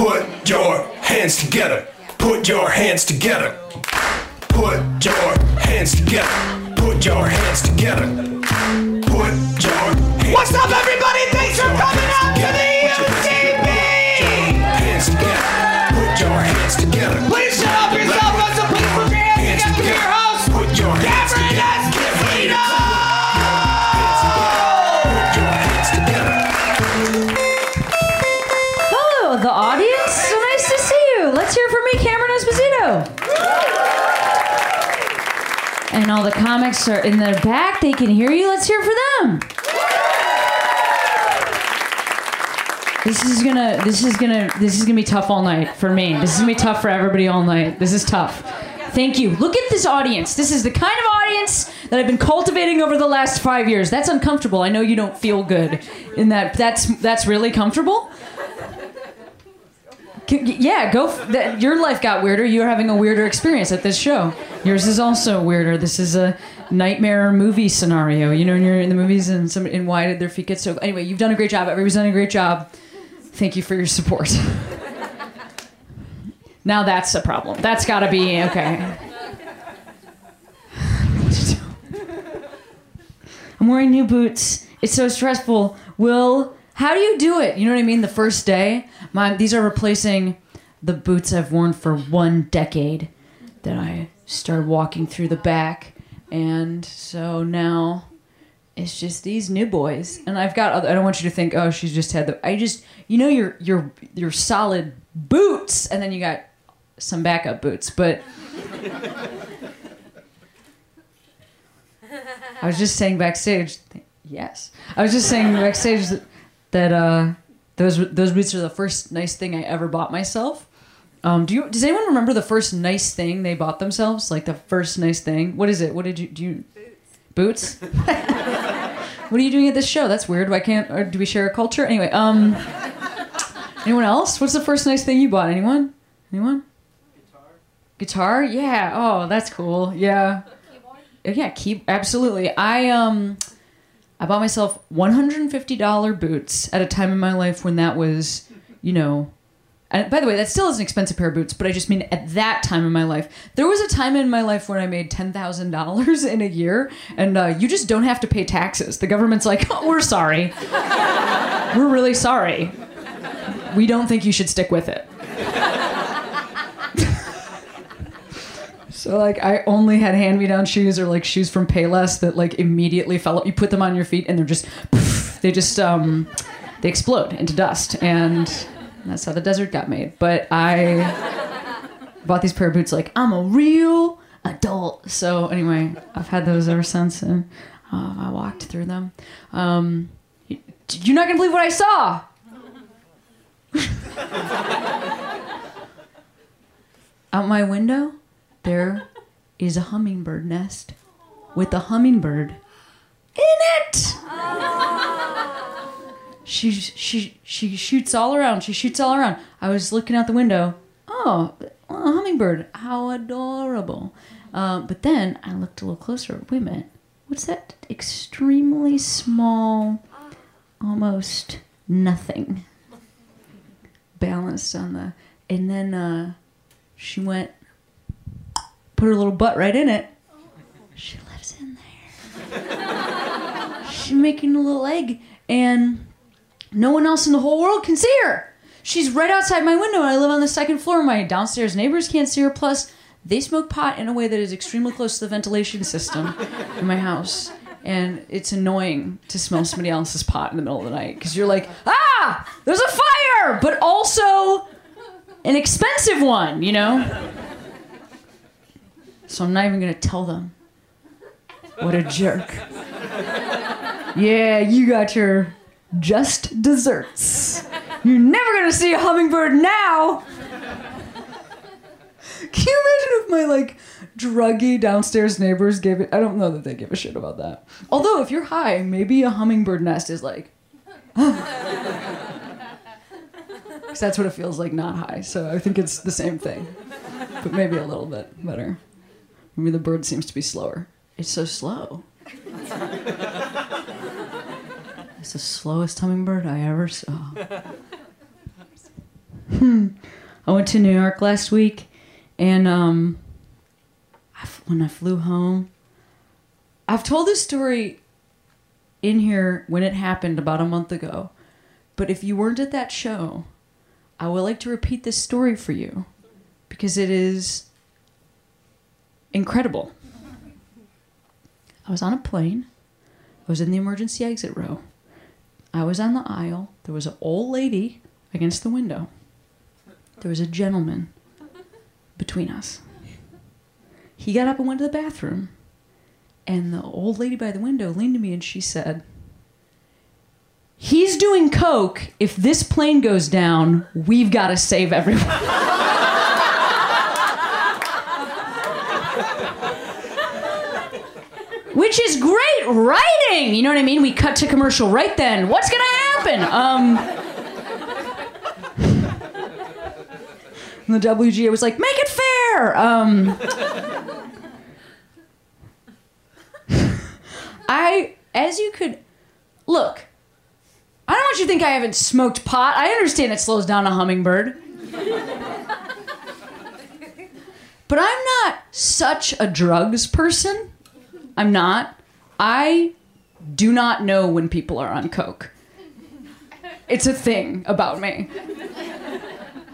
Put your hands together. Put your hands together. Put your hands together. Put your hands together. Put your hands What's up, everybody? All the comics are in the back. They can hear you. Let's hear for them. This is gonna. This is gonna. This is gonna be tough all night for me. This is gonna be tough for everybody all night. This is tough. Thank you. Look at this audience. This is the kind of audience that I've been cultivating over the last five years. That's uncomfortable. I know you don't feel good in that. That's that's really comfortable. Yeah, go. F- that, your life got weirder. You're having a weirder experience at this show. Yours is also weirder. This is a nightmare movie scenario. You know, when you're in the movies and somebody and why did their feet get so? Anyway, you've done a great job. Everybody's done a great job. Thank you for your support. now that's a problem. That's got to be okay. I'm wearing new boots. It's so stressful. Will, how do you do it? You know what I mean? The first day, my these are replacing the boots I've worn for one decade that I started walking through the back, and so now it's just these new boys. And I've got. Other, I don't want you to think, oh, she's just had the. I just, you know, your your your solid boots, and then you got some backup boots, but. I was just saying backstage. Yes, I was just saying backstage that, that uh, those those boots are the first nice thing I ever bought myself. Um, do you? Does anyone remember the first nice thing they bought themselves? Like the first nice thing. What is it? What did you do? You, boots. what are you doing at this show? That's weird. Why can't? Or do we share a culture? Anyway. Um. Anyone else? What's the first nice thing you bought? Anyone? Anyone? Guitar. Guitar? Yeah. Oh, that's cool. Yeah. Yeah, keep absolutely. I um I bought myself $150 boots at a time in my life when that was, you know, and by the way, that still is an expensive pair of boots, but I just mean at that time in my life. There was a time in my life when I made $10,000 in a year, and uh, you just don't have to pay taxes. The government's like, oh, we're sorry. we're really sorry. We don't think you should stick with it. So like I only had hand me down shoes or like shoes from Payless that like immediately fell up. You put them on your feet and they're just they just um they explode into dust and that's how the desert got made. But I bought these pair of boots like I'm a real adult. So anyway, I've had those ever since and uh, I walked through them. Um, you're not gonna believe what I saw. Out my window, there is a hummingbird nest with a hummingbird in it. She she she shoots all around. She shoots all around. I was looking out the window. Oh, a hummingbird! How adorable. Um, but then I looked a little closer. Wait a minute. What's that? Extremely small, almost nothing. Balanced on the, and then uh, she went put her little butt right in it. She lives in there. She's making a little egg, and no one else in the whole world can see her. She's right outside my window, and I live on the second floor. My downstairs neighbors can't see her. Plus, they smoke pot in a way that is extremely close to the ventilation system in my house. And it's annoying to smell somebody else's pot in the middle of the night because you're like, ah, there's a fire, but also an expensive one, you know? So I'm not even gonna tell them. What a jerk. Yeah, you got your just desserts. You're never gonna see a hummingbird now. Can you imagine if my like druggy downstairs neighbors gave it? I don't know that they give a shit about that. Although if you're high, maybe a hummingbird nest is like. Because that's what it feels like not high. So I think it's the same thing, but maybe a little bit better. Maybe the bird seems to be slower. It's so slow. It's the slowest hummingbird I ever saw. I went to New York last week, and um, I f- when I flew home, I've told this story in here when it happened about a month ago. But if you weren't at that show, I would like to repeat this story for you because it is incredible. I was on a plane. I was in the emergency exit row. I was on the aisle. There was an old lady against the window. There was a gentleman between us. He got up and went to the bathroom. And the old lady by the window leaned to me and she said, He's doing coke. If this plane goes down, we've got to save everyone. Which is great writing. You know what I mean? We cut to commercial right then. What's to happen? Um, the WGA was like, make it fair. Um, I, as you could, look, I don't want you to think I haven't smoked pot. I understand it slows down a hummingbird. but I'm not such a drugs person. I'm not. I do not know when people are on coke. It's a thing about me.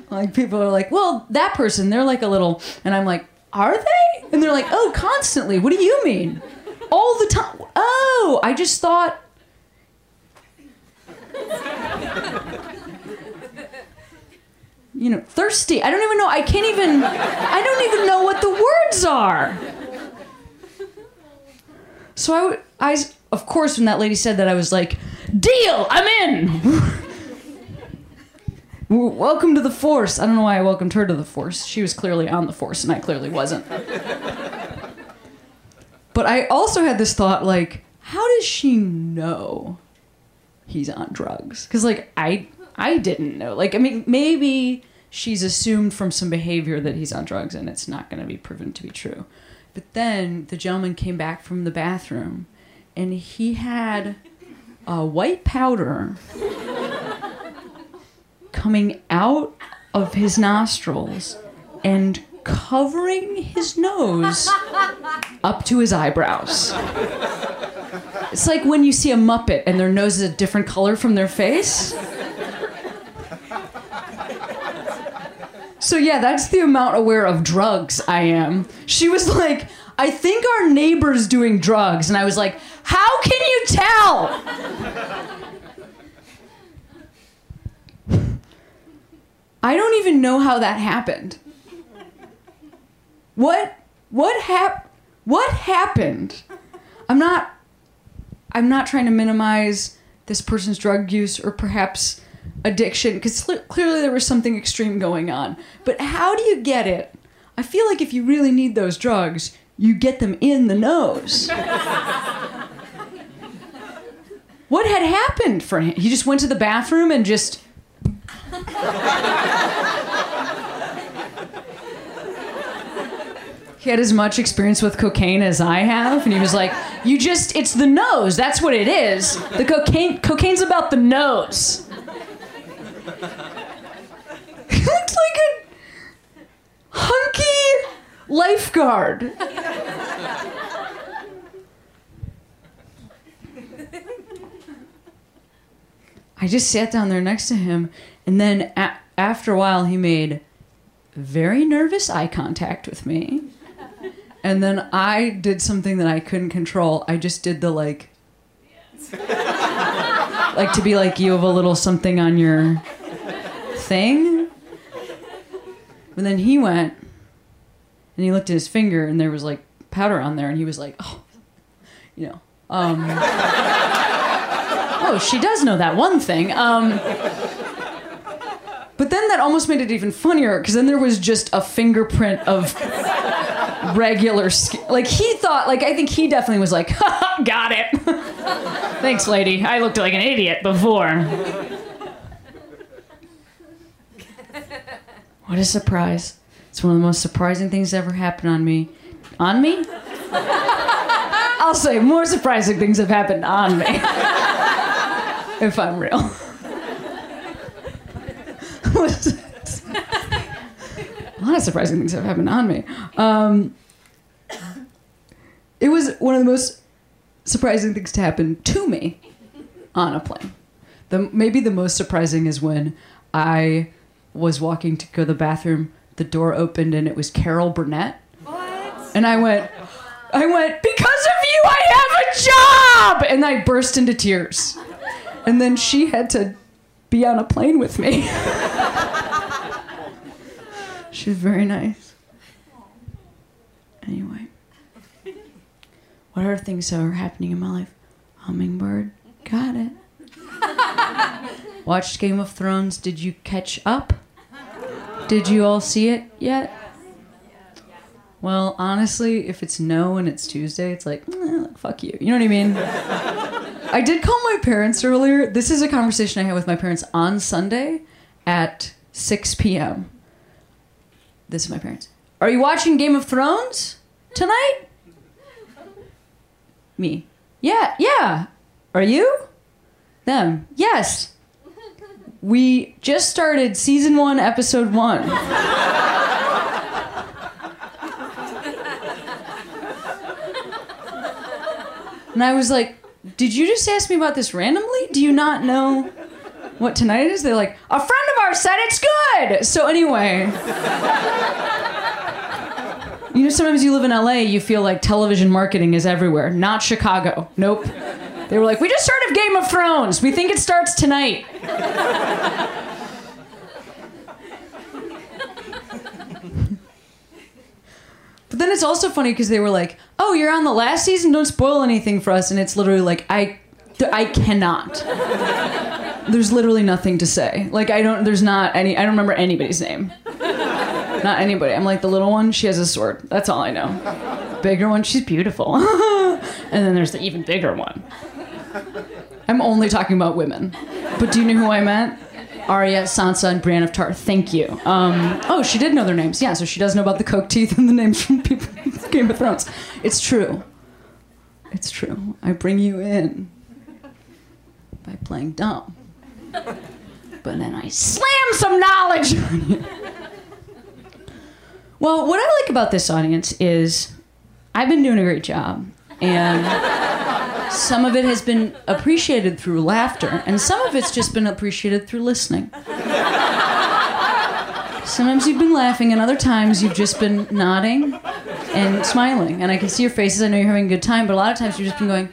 Like people are like, well, that person, they're like a little, and I'm like, are they? And they're like, oh, constantly. What do you mean? All the time. Oh, I just thought. You know, thirsty. I don't even know. I can't even. I don't even know what the words are. So I, I of course, when that lady said that, I was like, deal, I'm in. Welcome to the Force. I don't know why I welcomed her to the Force. She was clearly on the Force, and I clearly wasn't. but I also had this thought, like, how does she know he's on drugs? Because, like, I, I didn't know. Like, I mean, maybe she's assumed from some behavior that he's on drugs, and it's not going to be proven to be true. But then the gentleman came back from the bathroom, and he had a white powder coming out of his nostrils and covering his nose up to his eyebrows. It's like when you see a Muppet and their nose is a different color from their face. So, yeah, that's the amount aware of drugs I am. She was like, I think our neighbor's doing drugs. And I was like, How can you tell? I don't even know how that happened. What what hap what happened? I'm not I'm not trying to minimize this person's drug use or perhaps addiction because clearly there was something extreme going on. But how do you get it? I feel like if you really need those drugs, you get them in the nose. what had happened for him? He just went to the bathroom and just He had as much experience with cocaine as I have, and he was like, "You just it's the nose. That's what it is. The cocaine cocaine's about the nose." He looked like a hunky lifeguard. I just sat down there next to him, and then a- after a while, he made very nervous eye contact with me. And then I did something that I couldn't control. I just did the like, like to be like you have a little something on your thing. And then he went, and he looked at his finger, and there was like powder on there, and he was like, oh, you know, um, oh, she does know that one thing. Um, but then that almost made it even funnier because then there was just a fingerprint of regular skin. Like he thought, like I think he definitely was like, "Haha, got it. Thanks, lady. I looked like an idiot before. What a surprise. It's one of the most surprising things ever happened on me. On me? I'll say more surprising things have happened on me. if I'm real. a lot of surprising things have happened on me. Um, it was one of the most surprising things to happen to me on a plane. The maybe the most surprising is when I was walking to go to the bathroom. The door opened and it was Carol Burnett. What? And I went, I went because of you. I have a job, and I burst into tears. And then she had to be on a plane with me. she was very nice. Anyway, what other things are happening in my life? Hummingbird, got it. Watched Game of Thrones. Did you catch up? Did you all see it yet? Well, honestly, if it's no and it's Tuesday, it's like, eh, fuck you. You know what I mean? I did call my parents earlier. This is a conversation I had with my parents on Sunday at 6 p.m. This is my parents. Are you watching Game of Thrones tonight? Me. Yeah, yeah. Are you? Them. Yes. We just started season one, episode one. And I was like, Did you just ask me about this randomly? Do you not know what tonight is? They're like, A friend of ours said it's good. So, anyway. You know, sometimes you live in LA, you feel like television marketing is everywhere. Not Chicago. Nope. They were like, We just started Game of Thrones. We think it starts tonight. But then it's also funny because they were like, "Oh, you're on the last season. Don't spoil anything for us." And it's literally like, I, I cannot. There's literally nothing to say. Like I don't. There's not any. I don't remember anybody's name. Not anybody. I'm like the little one. She has a sword. That's all I know. Bigger one. She's beautiful. and then there's the even bigger one. I'm only talking about women. But do you know who I meant? Arya, Sansa, and Brienne of Tarth. Thank you. Um, oh, she did know their names. Yeah, so she does know about the coke teeth and the names from people Game of Thrones. It's true. It's true. I bring you in by playing dumb. But then I slam some knowledge on you. Well, what I like about this audience is I've been doing a great job. And some of it has been appreciated through laughter, and some of it's just been appreciated through listening. Sometimes you've been laughing, and other times you've just been nodding and smiling. And I can see your faces. I know you're having a good time, but a lot of times you've just been going.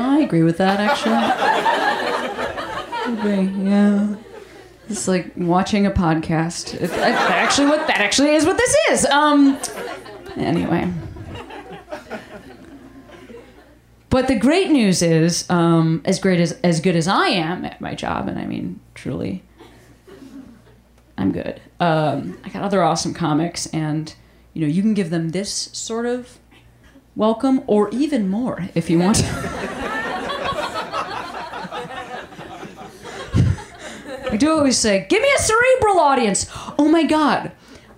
I agree with that, actually. Yeah. It's like watching a podcast. It, I- actually, what that actually is what this is. Um. Anyway. But the great news is, um, as great as as good as I am at my job, and I mean truly, I'm good. Um, I got other awesome comics, and you know you can give them this sort of welcome, or even more if you want. I do always say, give me a cerebral audience. Oh my God.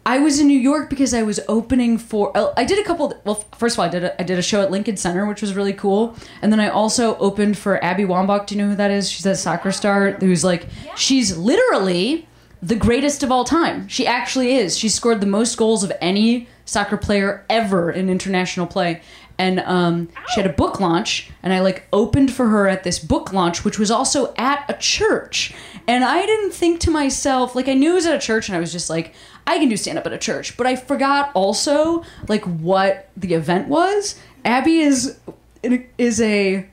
I was in New York because I was opening for. uh, I did a couple. Well, first of all, I did a, I did a show at Lincoln Center, which was really cool, and then I also opened for Abby Wambach. Do you know who that is? She's a soccer star who's like she's literally the greatest of all time. She actually is. She scored the most goals of any soccer player ever in international play. And um, she had a book launch, and I like opened for her at this book launch, which was also at a church. And I didn't think to myself, like I knew it was at a church, and I was just like, I can do stand up at a church. But I forgot also like what the event was. Abby is is a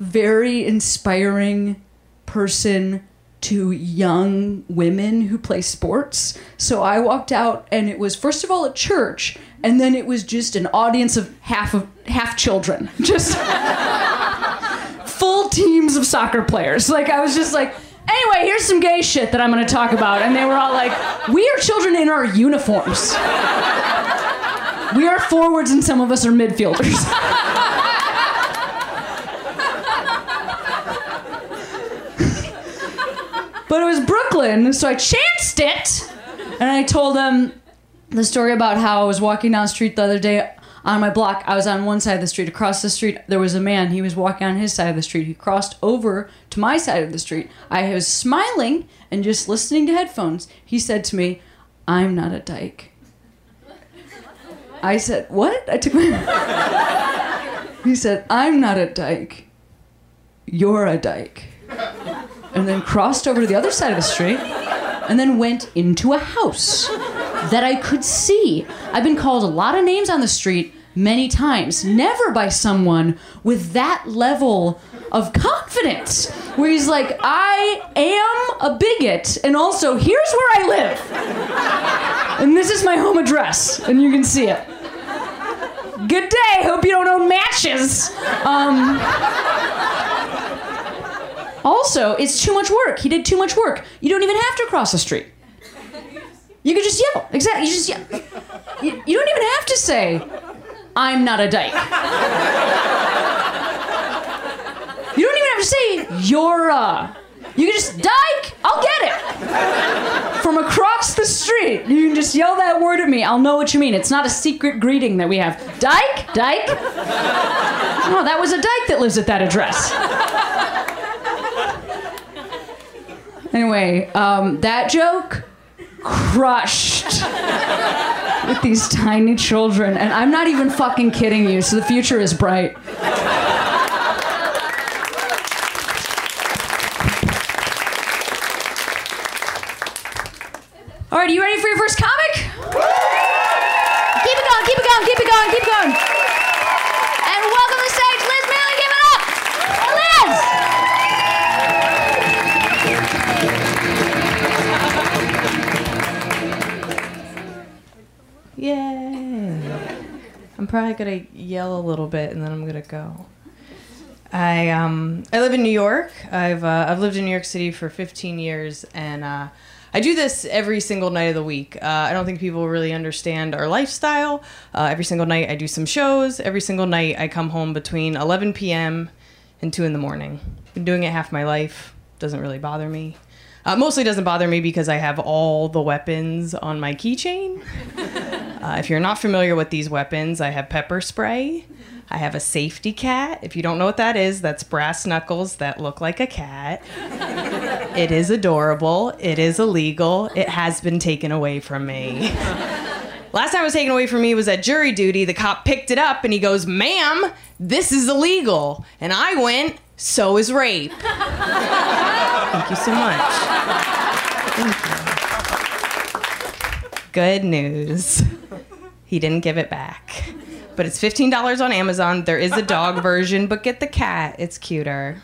very inspiring person to young women who play sports. So I walked out and it was first of all a church and then it was just an audience of half of half children. Just full teams of soccer players. Like I was just like Anyway, here's some gay shit that I'm to talk about. And they were all like, We are children in our uniforms. We are forwards and some of us are midfielders. but it was Brooklyn, so I chanced it. And I told them the story about how I was walking down the street the other day on my block. I was on one side of the street. Across the street, there was a man. He was walking on his side of the street. He crossed over to my side of the street. I was smiling and just listening to headphones. He said to me, I'm not a dyke. I said, What? I took my. he said, I'm not a dyke. You're a dyke. And then crossed over to the other side of the street and then went into a house that I could see. I've been called a lot of names on the street many times, never by someone with that level of confidence, where he's like, I am a bigot, and also here's where I live. And this is my home address, and you can see it. Good day, hope you don't own matches. Um, also, it's too much work. He did too much work. You don't even have to cross the street. You could just yell. Exactly. You just yell. You, you don't even have to say, I'm not a dyke. You don't even have to say, you're a. You can just, dyke, I'll get it. From across the street, you can just yell that word at me. I'll know what you mean. It's not a secret greeting that we have. Dyke? Dyke? Oh, that was a dyke that lives at that address. Anyway, um, that joke crushed with these tiny children, and I'm not even fucking kidding you. So the future is bright. All right, are you ready for your first comic? Keep it going, keep it going, keep it going, keep it going. Probably gonna yell a little bit and then I'm gonna go. I um I live in New York. I've uh, I've lived in New York City for 15 years and uh, I do this every single night of the week. Uh, I don't think people really understand our lifestyle. Uh, every single night I do some shows. Every single night I come home between 11 p.m. and 2 in the morning. Been doing it half my life. Doesn't really bother me. Uh, mostly doesn't bother me because I have all the weapons on my keychain. Uh, if you're not familiar with these weapons, I have pepper spray. I have a safety cat. If you don't know what that is, that's brass knuckles that look like a cat. It is adorable. It is illegal. It has been taken away from me. Last time it was taken away from me was at jury duty. The cop picked it up and he goes, Ma'am, this is illegal. And I went, So is rape. Thank you so much. Good news. He didn't give it back. But it's $15 on Amazon. There is a dog version, but get the cat. It's cuter.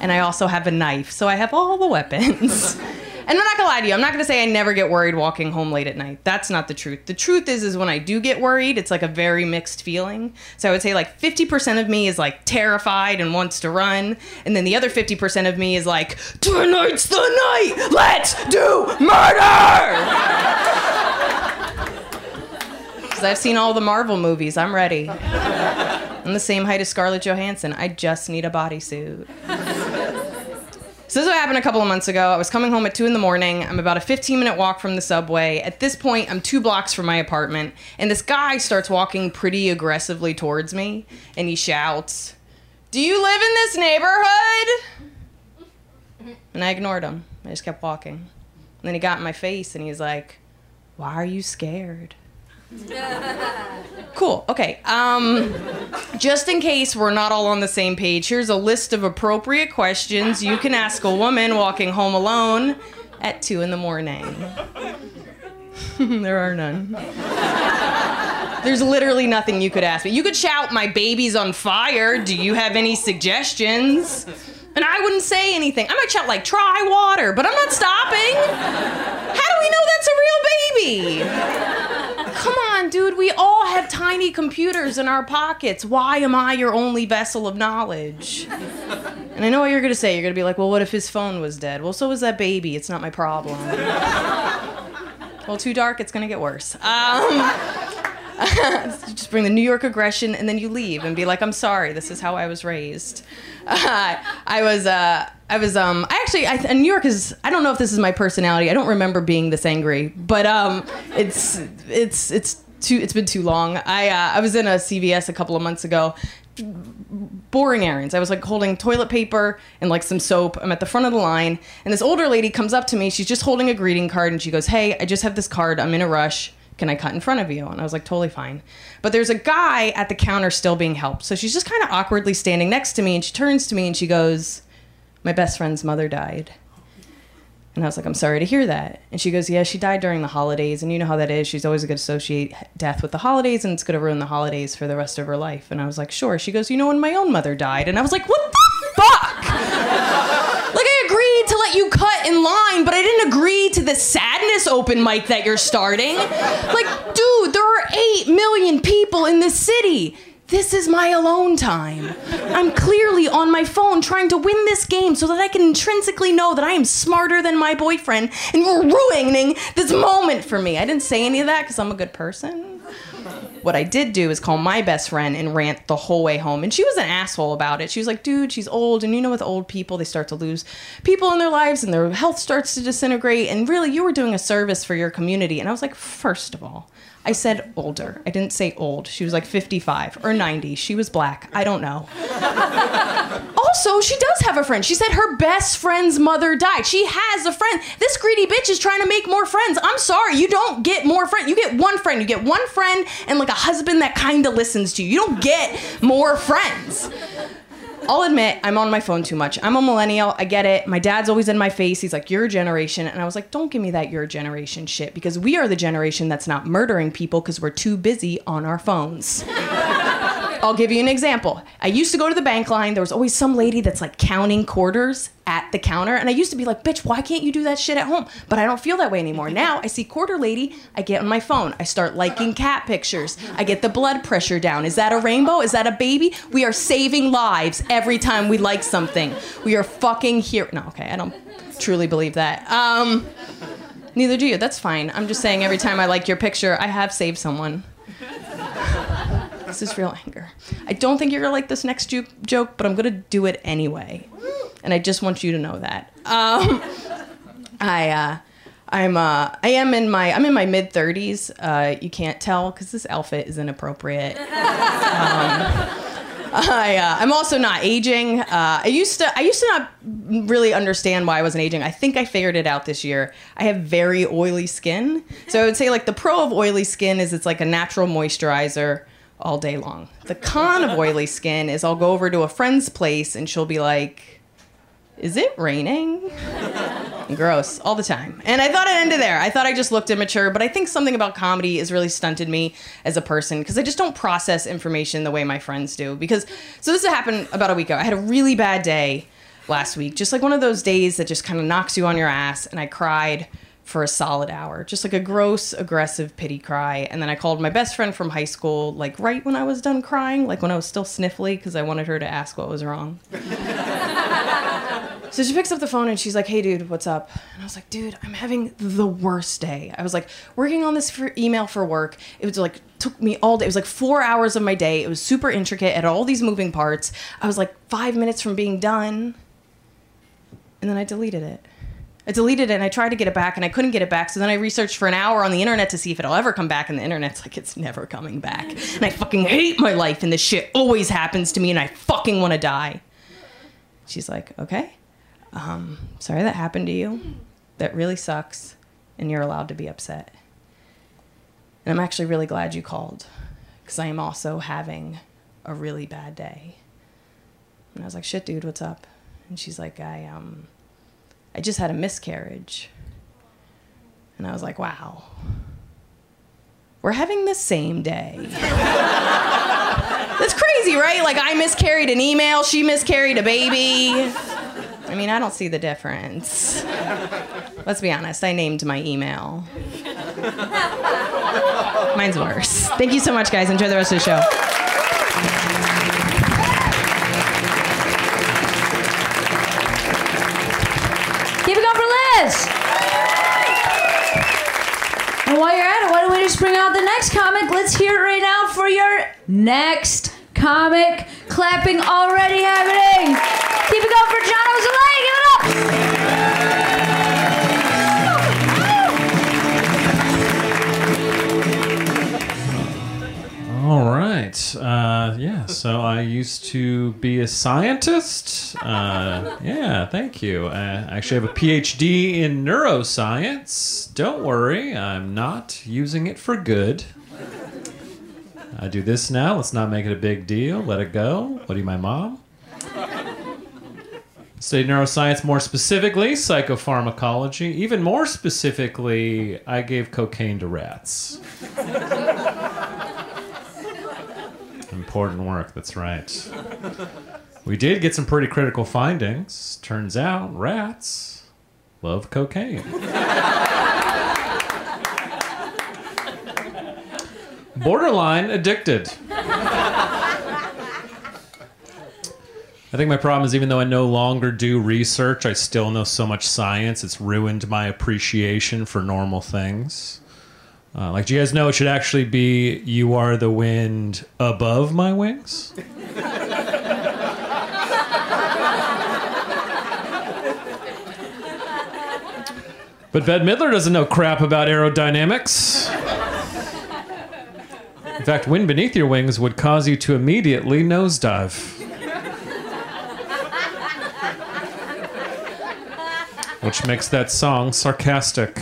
And I also have a knife, so I have all the weapons. And I'm not gonna lie to you, I'm not gonna say I never get worried walking home late at night. That's not the truth. The truth is is when I do get worried, it's like a very mixed feeling. So I would say like 50% of me is like terrified and wants to run, and then the other 50% of me is like, tonight's the night! Let's do murder! Because I've seen all the Marvel movies. I'm ready. I'm the same height as Scarlett Johansson. I just need a bodysuit. So this is what happened a couple of months ago. I was coming home at two in the morning. I'm about a 15 minute walk from the subway. At this point, I'm two blocks from my apartment, and this guy starts walking pretty aggressively towards me, and he shouts, "Do you live in this neighborhood?" And I ignored him. I just kept walking. And then he got in my face, and he's like, "Why are you scared?" Cool. Okay. Um, just in case we're not all on the same page, here's a list of appropriate questions you can ask a woman walking home alone at two in the morning. there are none. There's literally nothing you could ask me. You could shout, "My baby's on fire. Do you have any suggestions?" And I wouldn't say anything. I might shout like, "Try water," but I'm not stopping. How do we know that's a real baby? Dude. We all have tiny computers in our pockets. Why am I your only vessel of knowledge? And I know what you're going to say. You're going to be like, well, what if his phone was dead? Well, so was that baby. It's not my problem. well, too dark, it's going to get worse. Um, just bring the New York aggression and then you leave and be like, I'm sorry, this is how I was raised. Uh, I was, uh, I was, um, I actually, I, and New York is, I don't know if this is my personality. I don't remember being this angry, but, um, it's, it's, it's too. It's been too long. I uh, I was in a CVS a couple of months ago. Boring errands. I was like holding toilet paper and like some soap. I'm at the front of the line, and this older lady comes up to me. She's just holding a greeting card, and she goes, "Hey, I just have this card. I'm in a rush. Can I cut in front of you?" And I was like, "Totally fine." But there's a guy at the counter still being helped, so she's just kind of awkwardly standing next to me, and she turns to me and she goes, "My best friend's mother died." And I was like, I'm sorry to hear that. And she goes, Yeah, she died during the holidays. And you know how that is. She's always going to associate death with the holidays and it's going to ruin the holidays for the rest of her life. And I was like, Sure. She goes, You know when my own mother died? And I was like, What the fuck? like, I agreed to let you cut in line, but I didn't agree to the sadness open mic that you're starting. Like, dude, there are 8 million people in this city. This is my alone time. I'm clearly on my phone trying to win this game so that I can intrinsically know that I am smarter than my boyfriend and you're ruining this moment for me. I didn't say any of that because I'm a good person. What I did do is call my best friend and rant the whole way home. And she was an asshole about it. She was like, dude, she's old. And you know, with old people, they start to lose people in their lives and their health starts to disintegrate. And really, you were doing a service for your community. And I was like, first of all, I said older. I didn't say old. She was like 55 or 90. She was black. I don't know. also, she does have a friend. She said her best friend's mother died. She has a friend. This greedy bitch is trying to make more friends. I'm sorry. You don't get more friends. You get one friend. You get one friend and like a husband that kind of listens to you. You don't get more friends. I'll admit I'm on my phone too much. I'm a millennial. I get it. My dad's always in my face. He's like, "You're a generation," and I was like, "Don't give me that. You're a generation shit." Because we are the generation that's not murdering people because we're too busy on our phones. I'll give you an example. I used to go to the bank line. There was always some lady that's like counting quarters at the counter. And I used to be like, bitch, why can't you do that shit at home? But I don't feel that way anymore. Now I see quarter lady, I get on my phone. I start liking cat pictures. I get the blood pressure down. Is that a rainbow? Is that a baby? We are saving lives every time we like something. We are fucking here. No, okay, I don't truly believe that. Um, neither do you. That's fine. I'm just saying every time I like your picture, I have saved someone. This is real anger. I don't think you're gonna like this next ju- joke, but I'm gonna do it anyway, and I just want you to know that. Um, I, uh, I'm, uh, I am in my, I'm in my mid 30s. Uh, you can't tell because this outfit is inappropriate. I, uh, I'm also not aging. Uh, I used to I used to not really understand why I wasn't aging. I think I figured it out this year. I have very oily skin, so I would say like the pro of oily skin is it's like a natural moisturizer all day long. The con of oily skin is I'll go over to a friend's place and she'll be like, "Is it raining?" Gross all the time. And I thought it ended there. I thought I just looked immature, but I think something about comedy has really stunted me as a person because I just don't process information the way my friends do. Because, so this happened about a week ago. I had a really bad day last week, just like one of those days that just kind of knocks you on your ass. And I cried for a solid hour, just like a gross, aggressive pity cry. And then I called my best friend from high school, like right when I was done crying, like when I was still sniffly, because I wanted her to ask what was wrong. So she picks up the phone and she's like, "Hey, dude, what's up?" And I was like, "Dude, I'm having the worst day." I was like working on this for email for work. It was like took me all day. It was like four hours of my day. It was super intricate. Had all these moving parts. I was like five minutes from being done, and then I deleted it. I deleted it and I tried to get it back and I couldn't get it back. So then I researched for an hour on the internet to see if it'll ever come back. And the internet's like, it's never coming back. And I fucking hate my life and this shit always happens to me and I fucking want to die. She's like, okay. Um, sorry that happened to you. That really sucks. And you're allowed to be upset. And I'm actually really glad you called because I am also having a really bad day. And I was like, shit, dude, what's up? And she's like, I, um, I just had a miscarriage. And I was like, wow. We're having the same day. That's crazy, right? Like, I miscarried an email, she miscarried a baby. I mean, I don't see the difference. Let's be honest, I named my email. Mine's worse. Thank you so much, guys. Enjoy the rest of the show. Next comic. Clapping already happening. Keep it going for John O'Zalay. Give it up. All right. Uh, yeah. So I used to be a scientist. Uh, yeah. Thank you. Uh, I actually have a PhD in neuroscience. Don't worry, I'm not using it for good. I do this now. Let's not make it a big deal. Let it go. What are you, my mom? Studied neuroscience more specifically, psychopharmacology. Even more specifically, I gave cocaine to rats. Important work, that's right. We did get some pretty critical findings. Turns out rats love cocaine. Borderline addicted. I think my problem is even though I no longer do research, I still know so much science. It's ruined my appreciation for normal things. Uh, like, do you guys know it should actually be "You are the wind above my wings"? but Bette Midler doesn't know crap about aerodynamics. In fact, wind beneath your wings would cause you to immediately nosedive. which makes that song sarcastic.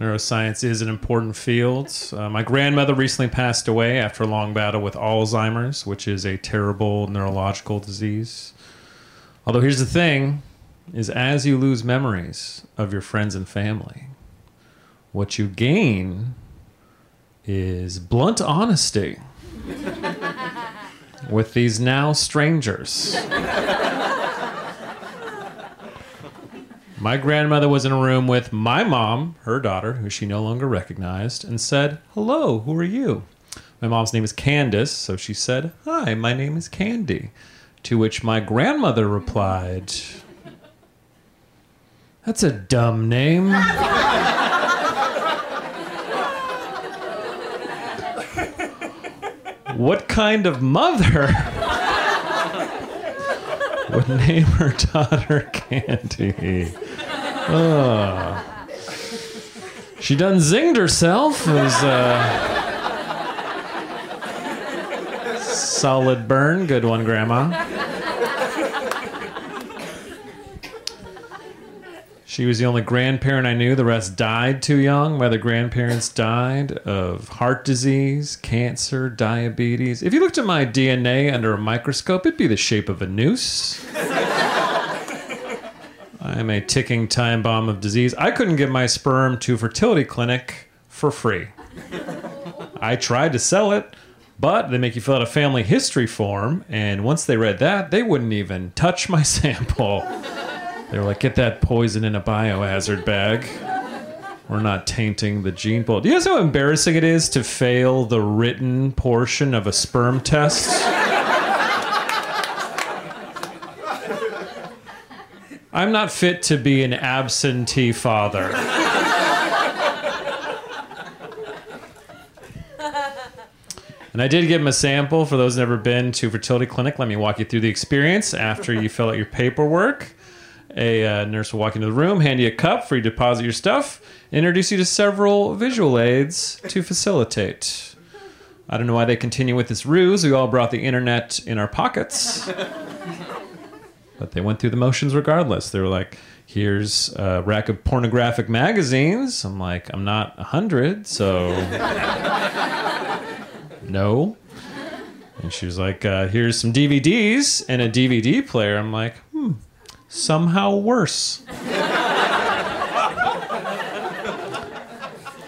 Neuroscience is an important field. Uh, my grandmother recently passed away after a long battle with Alzheimer's, which is a terrible neurological disease. Although here's the thing is as you lose memories of your friends and family, what you gain is blunt honesty with these now strangers. my grandmother was in a room with my mom, her daughter, who she no longer recognized, and said, Hello, who are you? My mom's name is Candace, so she said, Hi, my name is Candy. To which my grandmother replied, That's a dumb name. what kind of mother would name her daughter Candy? Oh. She done zinged herself. It was a uh, solid burn. Good one, Grandma. She was the only grandparent I knew. The rest died too young. My other grandparents died of heart disease, cancer, diabetes. If you looked at my DNA under a microscope, it'd be the shape of a noose. I'm a ticking time bomb of disease. I couldn't get my sperm to fertility clinic for free. I tried to sell it, but they make you fill out a family history form, and once they read that, they wouldn't even touch my sample. They were like, get that poison in a biohazard bag. We're not tainting the gene pool. Do you guys know how embarrassing it is to fail the written portion of a sperm test? I'm not fit to be an absentee father. And I did give him a sample for those never been to fertility clinic. Let me walk you through the experience after you fill out your paperwork. A uh, nurse will walk into the room, hand you a cup for you to deposit your stuff, introduce you to several visual aids to facilitate. I don't know why they continue with this ruse. We all brought the internet in our pockets. but they went through the motions regardless. They were like, here's a rack of pornographic magazines. I'm like, I'm not a 100, so. no. And she was like, uh, here's some DVDs and a DVD player. I'm like, hmm, somehow worse.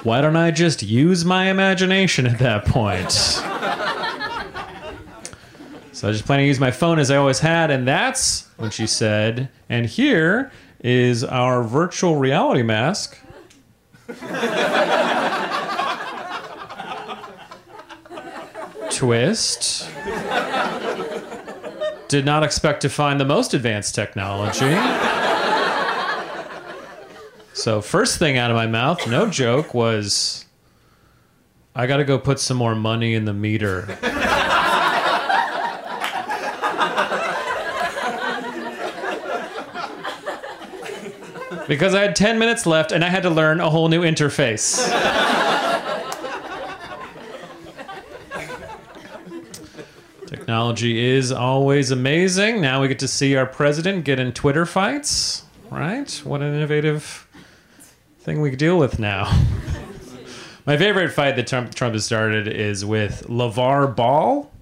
Why don't I just use my imagination at that point? So I was just plan to use my phone as I always had, and that's when she said, and here is our virtual reality mask. Twist. Did not expect to find the most advanced technology. So, first thing out of my mouth, no joke, was I got to go put some more money in the meter. because I had 10 minutes left and I had to learn a whole new interface. Technology is always amazing. Now we get to see our president get in Twitter fights, right? What an innovative thing we can deal with now. My favorite fight that Trump, Trump has started is with LaVar Ball.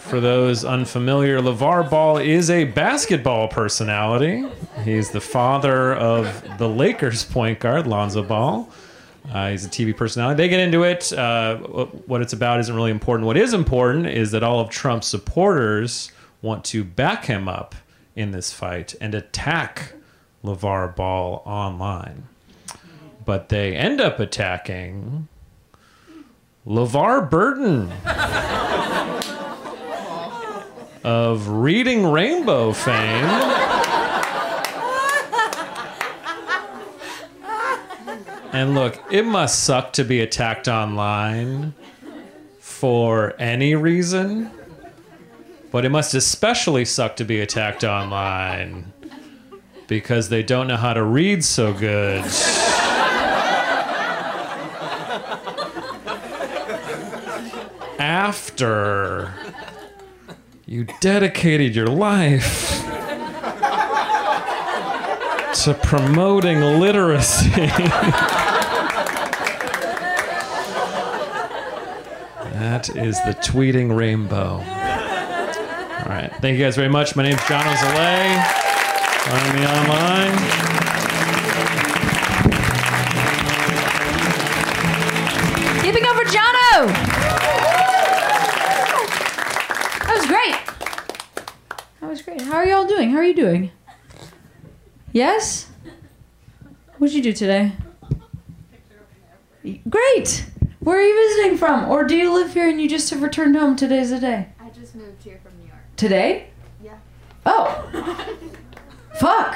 For those unfamiliar, LaVar Ball is a basketball personality. He's the father of the Lakers point guard, Lonzo Ball. Uh, he's a TV personality. They get into it. Uh, what it's about isn't really important. What is important is that all of Trump's supporters want to back him up in this fight and attack LaVar Ball online. But they end up attacking LeVar Burton of Reading Rainbow fame. And look, it must suck to be attacked online for any reason, but it must especially suck to be attacked online because they don't know how to read so good. After you dedicated your life to promoting literacy. that is the tweeting rainbow. All right. Thank you guys very much. My name's John Ozale. Find me online. Keeping up for Jono! That was great. That was great. How are y'all doing? How are you doing? Yes? What'd you do today? Great! Where are you visiting from? Or do you live here and you just have returned home? Today's the day. I just moved here from New York. Today? Yeah. Oh! Fuck!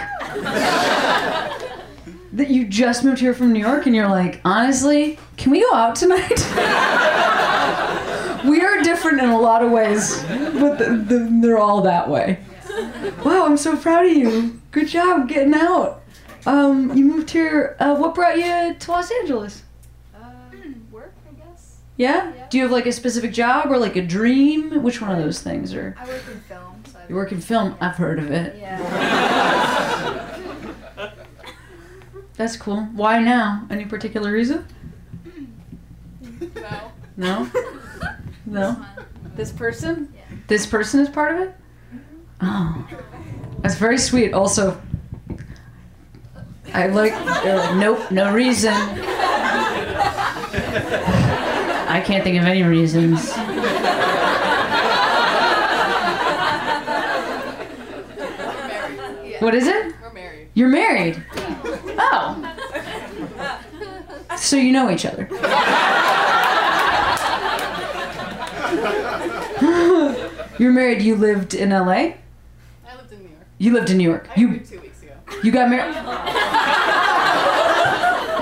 that you just moved here from New York and you're like, honestly, can we go out tonight? we are different in a lot of ways, but th th they're all that way. Wow, I'm so proud of you. Good job getting out. Um, you moved here. Uh, what brought you to Los Angeles? Um, work, I guess. Yeah? Yeah. Do you have like a specific job or like a dream? Which one of those things? Or I work in film, so you work in film? I've heard of it. Yeah. That's cool. Why now? Any particular reason? No? No? fun. This person? Yeah. This person is part of it? Mm-hmm. Oh. That's very sweet. Also, I like, like, nope, no reason. I can't think of any reasons. What is it? We're married. You're married? Oh. So you know each other. You're married, you lived in LA? I lived in New York. You lived in New York. I You two weeks ago. you got married.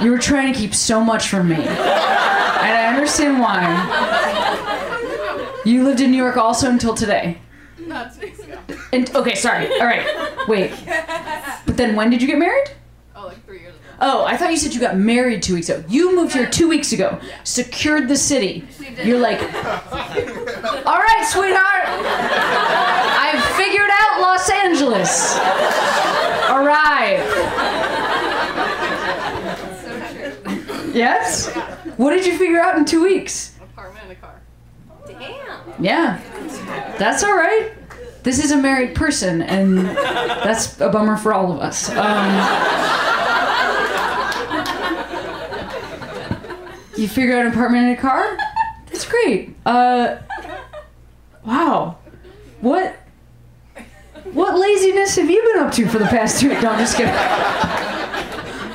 You were trying to keep so much from me. Understand why. You lived in New York also until today. Not two weeks ago. And okay, sorry. All right. Wait. But then when did you get married? Oh, like three years ago. Oh, I thought you said you got married two weeks ago. You moved here two weeks ago, secured the city. You're like, all right, sweetheart, I've figured out Los Angeles. All right. So true. Yes? What did you figure out in two weeks? An apartment and a car. Damn. Yeah. That's all right. This is a married person, and that's a bummer for all of us. Um, you figure out an apartment and a car? That's great. Uh, wow. What? What laziness have you been up to for the past two? No, I'm just kidding.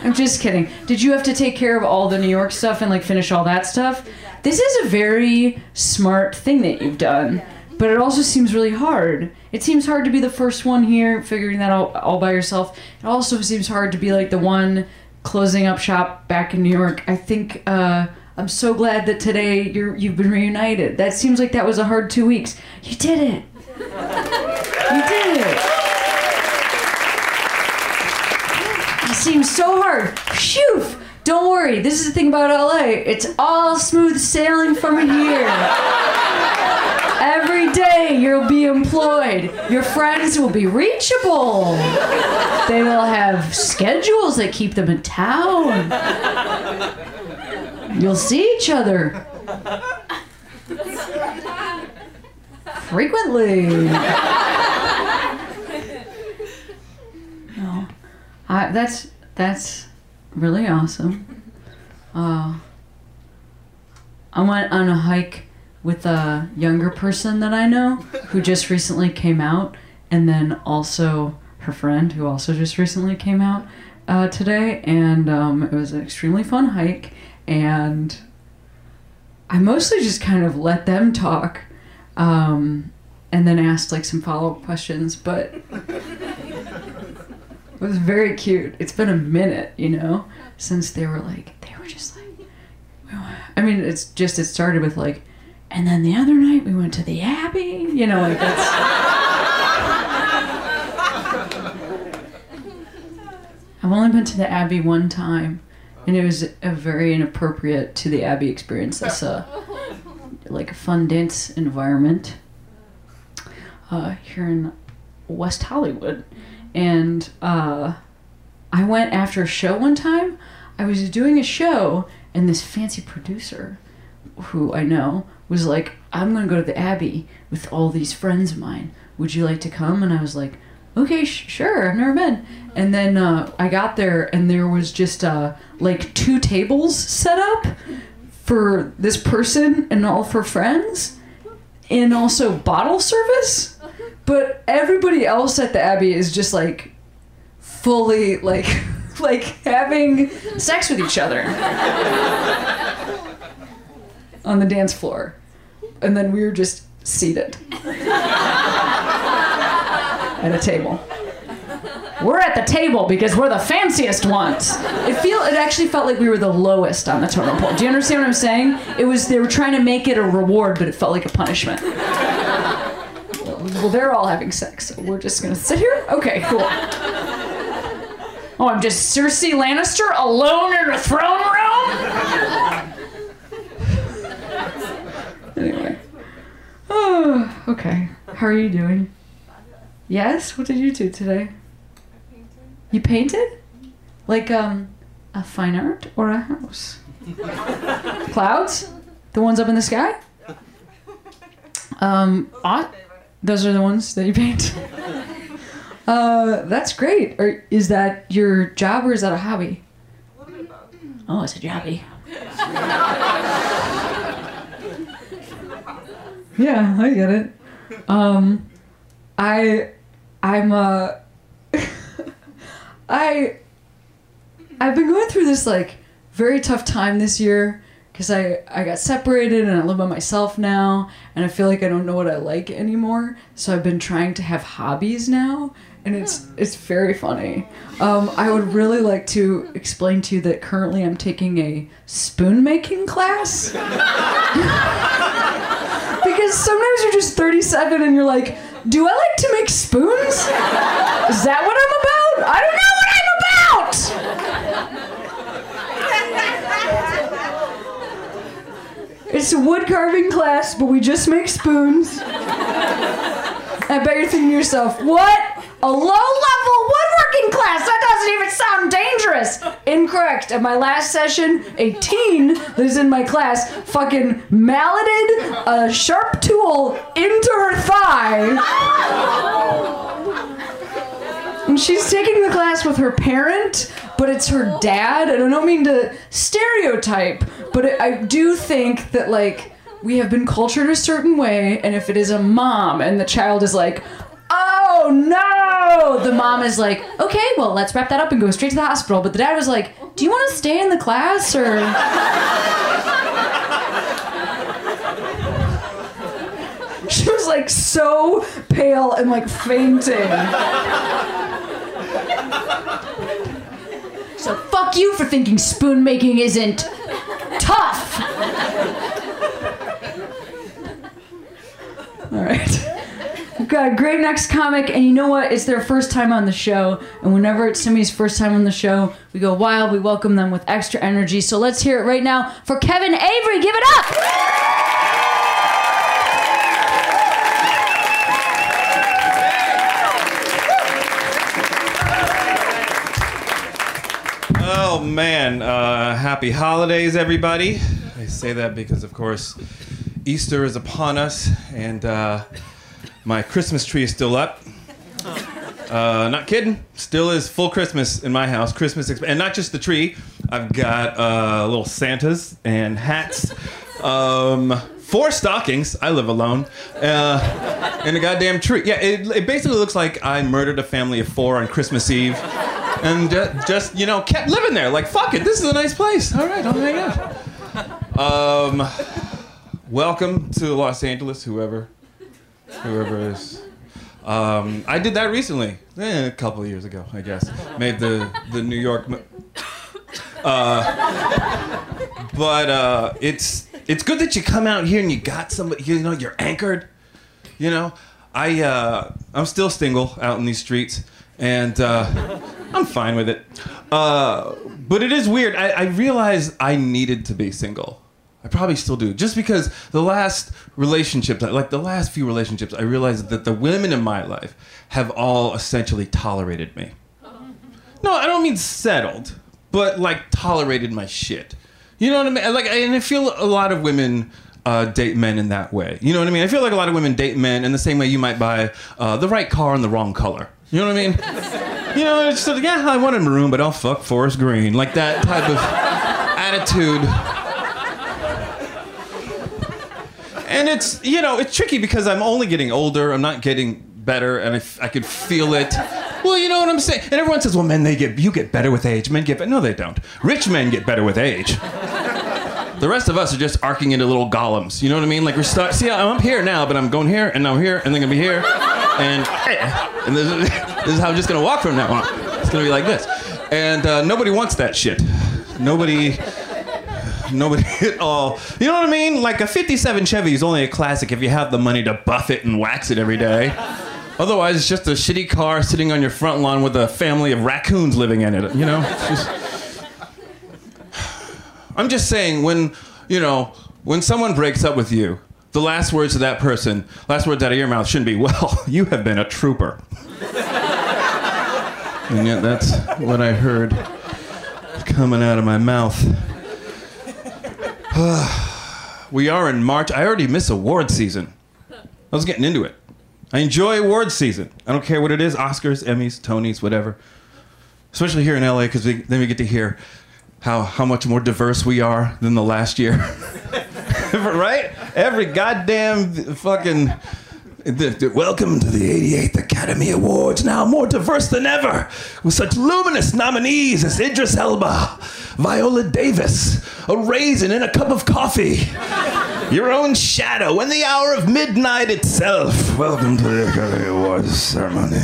I'm just kidding. Did you have to take care of all the New York stuff and like finish all that stuff? This is a very smart thing that you've done, but it also seems really hard. It seems hard to be the first one here, figuring that out all by yourself. It also seems hard to be like the one closing up shop back in New York. I think uh, I'm so glad that today you're you've been reunited. That seems like that was a hard two weeks. You did it. You did it. Seems so hard. Phew! Don't worry. This is the thing about LA. It's all smooth sailing from here. Every day you'll be employed. Your friends will be reachable. They will have schedules that keep them in town. You'll see each other frequently. No, I, that's that's really awesome. Uh, I went on a hike with a younger person that I know who just recently came out, and then also her friend who also just recently came out uh, today, and um, it was an extremely fun hike, and I mostly just kind of let them talk, um, and then asked like some follow up questions, but. It was very cute. It's been a minute, you know, since they were like, they were just like, I mean, it's just, it started with like, and then the other night we went to the Abbey, you know, like that's. I've only been to the Abbey one time, and it was a very inappropriate to the Abbey experience. That's a, like a fun dance environment uh, here in West Hollywood and uh, I went after a show one time. I was doing a show, and this fancy producer, who I know, was like, "I'm gonna go to the Abbey with all these friends of mine. Would you like to come?" And I was like, "Okay, sh- sure. I've never been." And then uh, I got there, and there was just uh, like two tables set up for this person and all her friends, and also bottle service but everybody else at the abbey is just like fully like like having sex with each other on the dance floor. And then we were just seated at a table. We're at the table because we're the fanciest ones. It feel it actually felt like we were the lowest on the totem pole. Do you understand what i'm saying? It was they were trying to make it a reward but it felt like a punishment well, they're all having sex, so we're just gonna sit here? Okay, cool. Oh, I'm just Cersei Lannister alone in a throne room? anyway. Oh, okay. How are you doing? Yes? What did you do today? You painted? Like, um, a fine art or a house? Clouds? The ones up in the sky? Um, aw- those are the ones that you paint. uh, that's great. Or is that your job or is that a hobby? Oh, it's a jobby. yeah, I get it. Um, I, I'm uh, I, I've been going through this like very tough time this year because I, I got separated and I live by myself now and I feel like I don't know what I like anymore. So I've been trying to have hobbies now and it's it's very funny. Um, I would really like to explain to you that currently I'm taking a spoon making class. because sometimes you're just 37 and you're like, do I like to make spoons? Is that what I'm about? I don't know what I'm about! It's a wood carving class, but we just make spoons. I bet you're thinking to yourself, what? A low level woodworking class? That doesn't even sound dangerous. Incorrect. At my last session, a teen that is in my class fucking malleted a sharp tool into her thigh. And she's taking the class with her parent, but it's her dad. And I don't mean to stereotype, but it, I do think that, like, we have been cultured a certain way, and if it is a mom and the child is like, oh no, the mom is like, okay, well, let's wrap that up and go straight to the hospital. But the dad was like, do you want to stay in the class or. She was like so pale and like fainting. So fuck you for thinking spoon making isn't tough. All right. We've got a great next comic, and you know what? It's their first time on the show. And whenever it's somebody's first time on the show, we go wild. We welcome them with extra energy. So let's hear it right now for Kevin Avery. Give it up! Man, uh, happy holidays, everybody. I say that because, of course, Easter is upon us, and uh, my Christmas tree is still up. Uh, not kidding. Still is full Christmas in my house. Christmas, exp- and not just the tree. I've got uh, little Santas and hats. Um, four stockings. I live alone. Uh, and a goddamn tree. Yeah, it, it basically looks like I murdered a family of four on Christmas Eve. And ju- just, you know, kept living there. Like, fuck it, this is a nice place. All right, I'll hang out. Um, welcome to Los Angeles, whoever, whoever is. Um, I did that recently, eh, a couple of years ago, I guess. Made the the New York. mo- Uh, but uh, it's it's good that you come out here and you got somebody. You know, you're anchored. You know, I uh, I'm still single out in these streets, and uh, I'm fine with it. Uh, but it is weird. I, I realized I needed to be single. I probably still do. Just because the last relationships, like the last few relationships, I realized that the women in my life have all essentially tolerated me. No, I don't mean settled, but like tolerated my shit. You know what I mean? Like, and I feel a lot of women uh, date men in that way. You know what I mean? I feel like a lot of women date men in the same way you might buy uh, the right car in the wrong color. You know what I mean? you know, it's of, yeah, I wanted maroon, but I'll fuck forest green. Like that type of attitude. And it's, you know, it's tricky because I'm only getting older. I'm not getting better, and I, f- I could feel it. Well, you know what I'm saying? And everyone says, well, men, they get, you get better with age. Men get better. No, they don't. Rich men get better with age. The rest of us are just arcing into little golems. You know what I mean? Like we're start. See, I'm up here now, but I'm going here, and I'm here, and then gonna be here, and and this, is- this is how I'm just gonna walk from now on. It's gonna be like this, and uh, nobody wants that shit. Nobody. Nobody at all. You know what I mean? Like a 57 Chevy is only a classic if you have the money to buff it and wax it every day. Otherwise, it's just a shitty car sitting on your front lawn with a family of raccoons living in it. You know? I'm just saying, when, you know, when someone breaks up with you, the last words of that person, last words out of your mouth shouldn't be, well, you have been a trooper. and yet that's what I heard coming out of my mouth. we are in March. I already miss award season. I was getting into it. I enjoy award season. I don't care what it is Oscars, Emmys, Tonys, whatever. Especially here in LA, because then we get to hear how, how much more diverse we are than the last year. right? Every goddamn fucking. Welcome to the 88th Academy Awards, now more diverse than ever, with such luminous nominees as Idris Elba, Viola Davis, a raisin in a cup of coffee, your own shadow, and the hour of midnight itself. Welcome to the Academy Awards ceremony.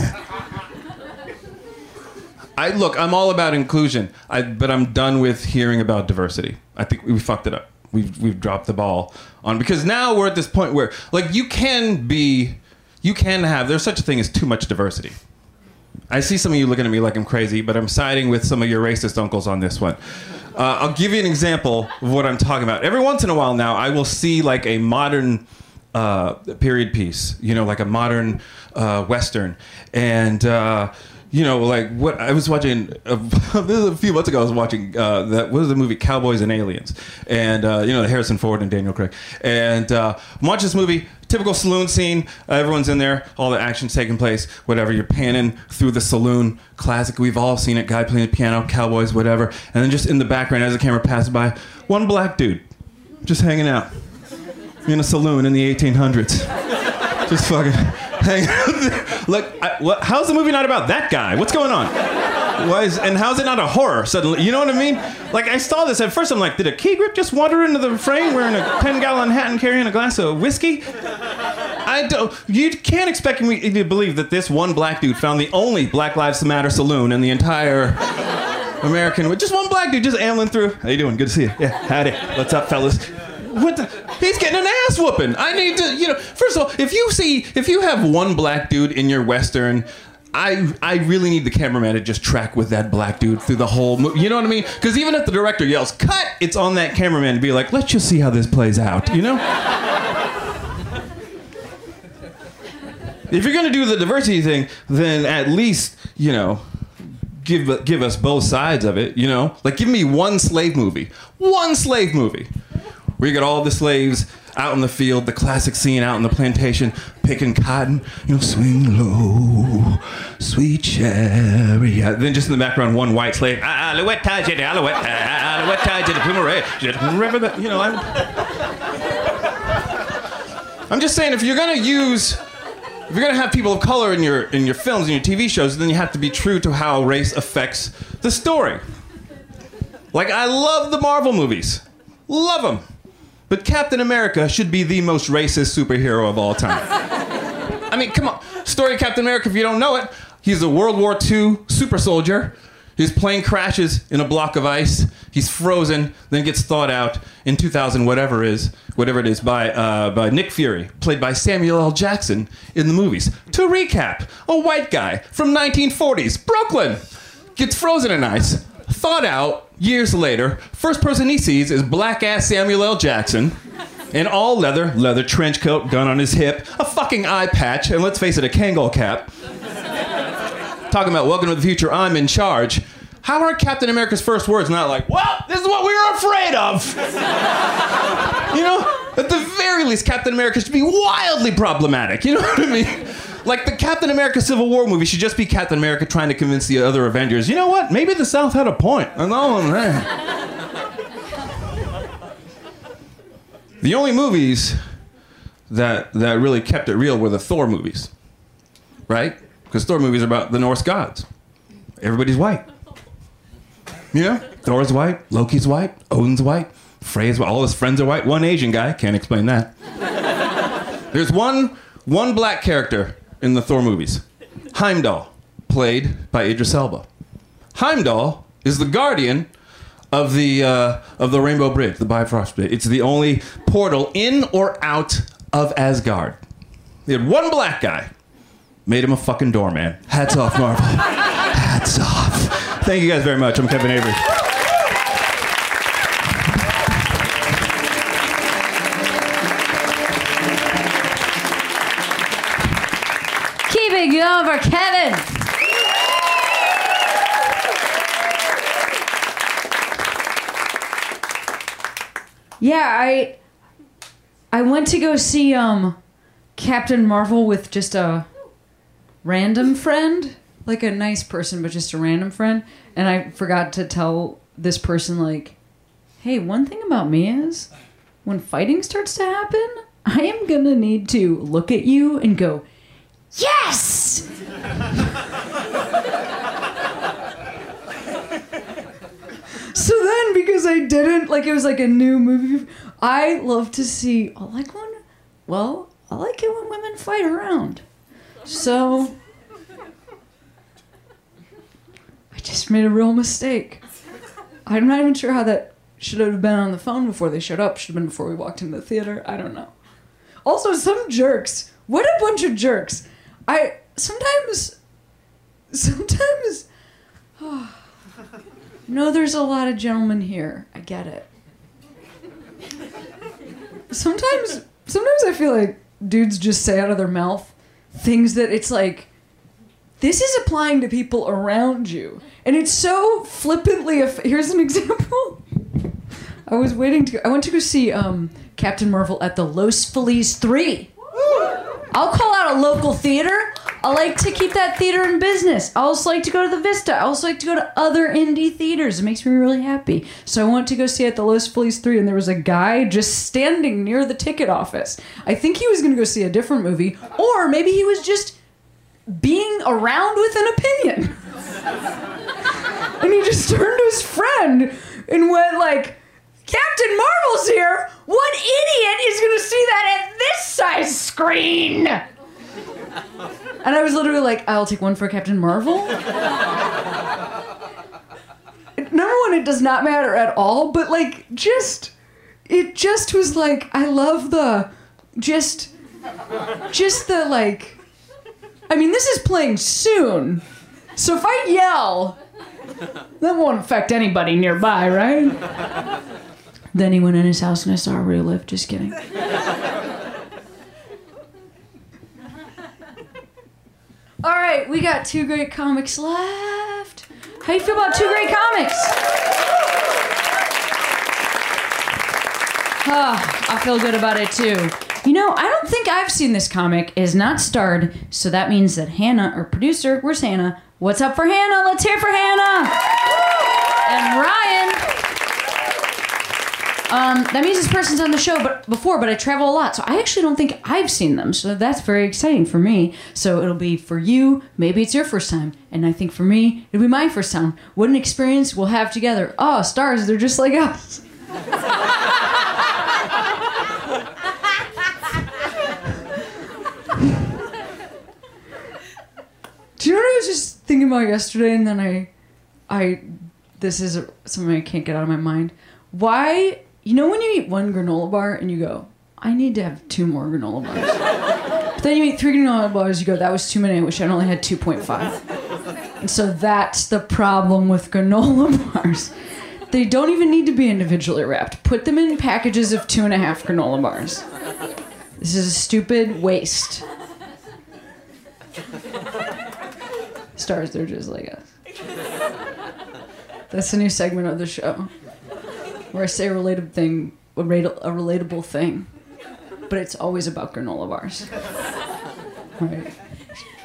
I look, I'm all about inclusion, I, but I'm done with hearing about diversity. I think we fucked it up. We've we've dropped the ball on because now we're at this point where like you can be, you can have. There's such a thing as too much diversity. I see some of you looking at me like I'm crazy, but I'm siding with some of your racist uncles on this one. Uh, I'll give you an example of what I'm talking about. Every once in a while now, I will see like a modern uh, period piece, you know, like a modern uh, western, and uh, you know, like what I was watching uh, this is a few months ago. I was watching uh, that what was the movie Cowboys and Aliens, and uh, you know, Harrison Ford and Daniel Craig, and uh, I'm this movie. Typical saloon scene. Everyone's in there. All the action's taking place. Whatever. You're panning through the saloon. Classic. We've all seen it. Guy playing the piano. Cowboys. Whatever. And then just in the background, as the camera passes by, one black dude, just hanging out in a saloon in the 1800s. Just fucking Like, I, what, how's the movie not about that guy? What's going on? Why is, and how's it not a horror suddenly? You know what I mean? Like, I saw this at first. I'm like, did a key grip just wander into the frame wearing a 10 gallon hat and carrying a glass of whiskey? I don't. You can't expect me to believe that this one black dude found the only Black Lives Matter saloon in the entire American. Just one black dude just ambling through. How you doing? Good to see you. Yeah, howdy. What's up, fellas? What the? He's getting an ass whooping. I need to, you know. First of all, if you see, if you have one black dude in your western. I, I really need the cameraman to just track with that black dude through the whole movie. You know what I mean? Because even if the director yells "cut," it's on that cameraman to be like, "Let's just see how this plays out." You know? if you're gonna do the diversity thing, then at least you know give give us both sides of it. You know, like give me one slave movie, one slave movie, where you got all the slaves out in the field, the classic scene out in the plantation picking cotton. You know, swing low, sweet. Yeah, then just in the background, one white slave. "Ah, Alouette, alouette, alouette. You know, I'm. I'm just saying, if you're gonna use if you're gonna have people of color in your in your films and your TV shows, then you have to be true to how race affects the story. Like I love the Marvel movies, love them, but Captain America should be the most racist superhero of all time. I mean, come on, story of Captain America. If you don't know it, he's a World War II super soldier. His plane crashes in a block of ice. He's frozen, then gets thawed out in 2000, whatever is, whatever it is, by uh, by Nick Fury, played by Samuel L. Jackson in the movies. To recap, a white guy from 1940s Brooklyn gets frozen in ice, thawed out years later. First person he sees is black ass Samuel L. Jackson. In all leather, leather trench coat, gun on his hip, a fucking eye patch, and let's face it, a Kangol cap talking about welcome to the future i'm in charge how are captain america's first words not like well this is what we were afraid of you know at the very least captain america should be wildly problematic you know what i mean like the captain america civil war movie should just be captain america trying to convince the other avengers you know what maybe the south had a point and all of that the only movies that that really kept it real were the thor movies right because Thor movies are about the Norse gods. Everybody's white. You know? Thor's white, Loki's white, Odin's white, Frey's white, all his friends are white. One Asian guy, can't explain that. There's one one black character in the Thor movies. Heimdall, played by Idris Elba. Heimdall is the guardian of the uh, of the Rainbow Bridge, the Bifrost Bridge. It's the only portal in or out of Asgard. They had one black guy made him a fucking doorman. Hats off, Marvel. Hats off. Thank you guys very much. I'm Kevin Avery. Over, Kevin. Yeah, I I went to go see um Captain Marvel with just a random friend, like a nice person, but just a random friend, and I forgot to tell this person like, "Hey, one thing about me is when fighting starts to happen, I am gonna need to look at you and go, yes." So then, because I didn't like, it was like a new movie. I love to see. I like when, well, I like it when women fight around. So I just made a real mistake. I'm not even sure how that should have been on the phone before they showed up. Should have been before we walked into the theater. I don't know. Also, some jerks. What a bunch of jerks. I sometimes, sometimes. oh, No, there's a lot of gentlemen here. I get it. Sometimes, sometimes I feel like dudes just say out of their mouth things that it's like, this is applying to people around you, and it's so flippantly. Aff- Here's an example. I was waiting to. I went to go see um, Captain Marvel at the Los Feliz Three. I'll call out a local theater. I like to keep that theater in business. I also like to go to the Vista. I also like to go to other indie theaters. It makes me really happy. So I went to go see at the Los Feliz 3, and there was a guy just standing near the ticket office. I think he was going to go see a different movie, or maybe he was just being around with an opinion. and he just turned to his friend and went like, Captain Marvel's here. What idiot is going to see that at this size screen? And I was literally like, I'll take one for Captain Marvel. Number one, it does not matter at all, but like, just it just was like I love the just just the like I mean this is playing soon. So if I yell that won't affect anybody nearby, right? then he went in his house and I saw a real lift. Just kidding. All right, we got two great comics left. How you feel about two great comics? Ah, I feel good about it too. You know, I don't think I've seen this comic. Is not starred, so that means that Hannah, our producer, where's Hannah? What's up for Hannah? Let's hear for Hannah. And Ryan. Um, that means this person's on the show, but before, but I travel a lot, so I actually don't think I've seen them. So that's very exciting for me. So it'll be for you. Maybe it's your first time, and I think for me, it'll be my first time. What an experience we'll have together. Oh, stars, they're just like us. Do you know what I was just thinking about yesterday, and then I, I, this is something I can't get out of my mind. Why, you know, when you eat one granola bar and you go, I need to have two more granola bars. but then you eat three granola bars, you go, that was too many. I wish I only had two point five. And so that's the problem with granola bars. They don't even need to be individually wrapped. Put them in packages of two and a half granola bars. This is a stupid waste. Stars, they're just like us. That's the new segment of the show, where I say a related thing, a, a relatable thing, but it's always about granola bars. Right?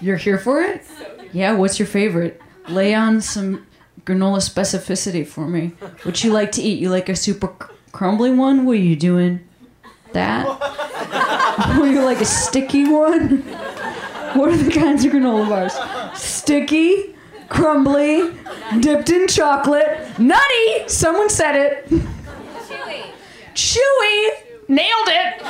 You're here for it? Yeah. What's your favorite? Lay on some granola specificity for me. What you like to eat? You like a super cr- crumbly one? What are you doing? That? Or you like a sticky one? What are the kinds of granola bars? Sticky, crumbly, dipped in chocolate, nutty. Someone said it. Chewy. Chewy. Nailed it.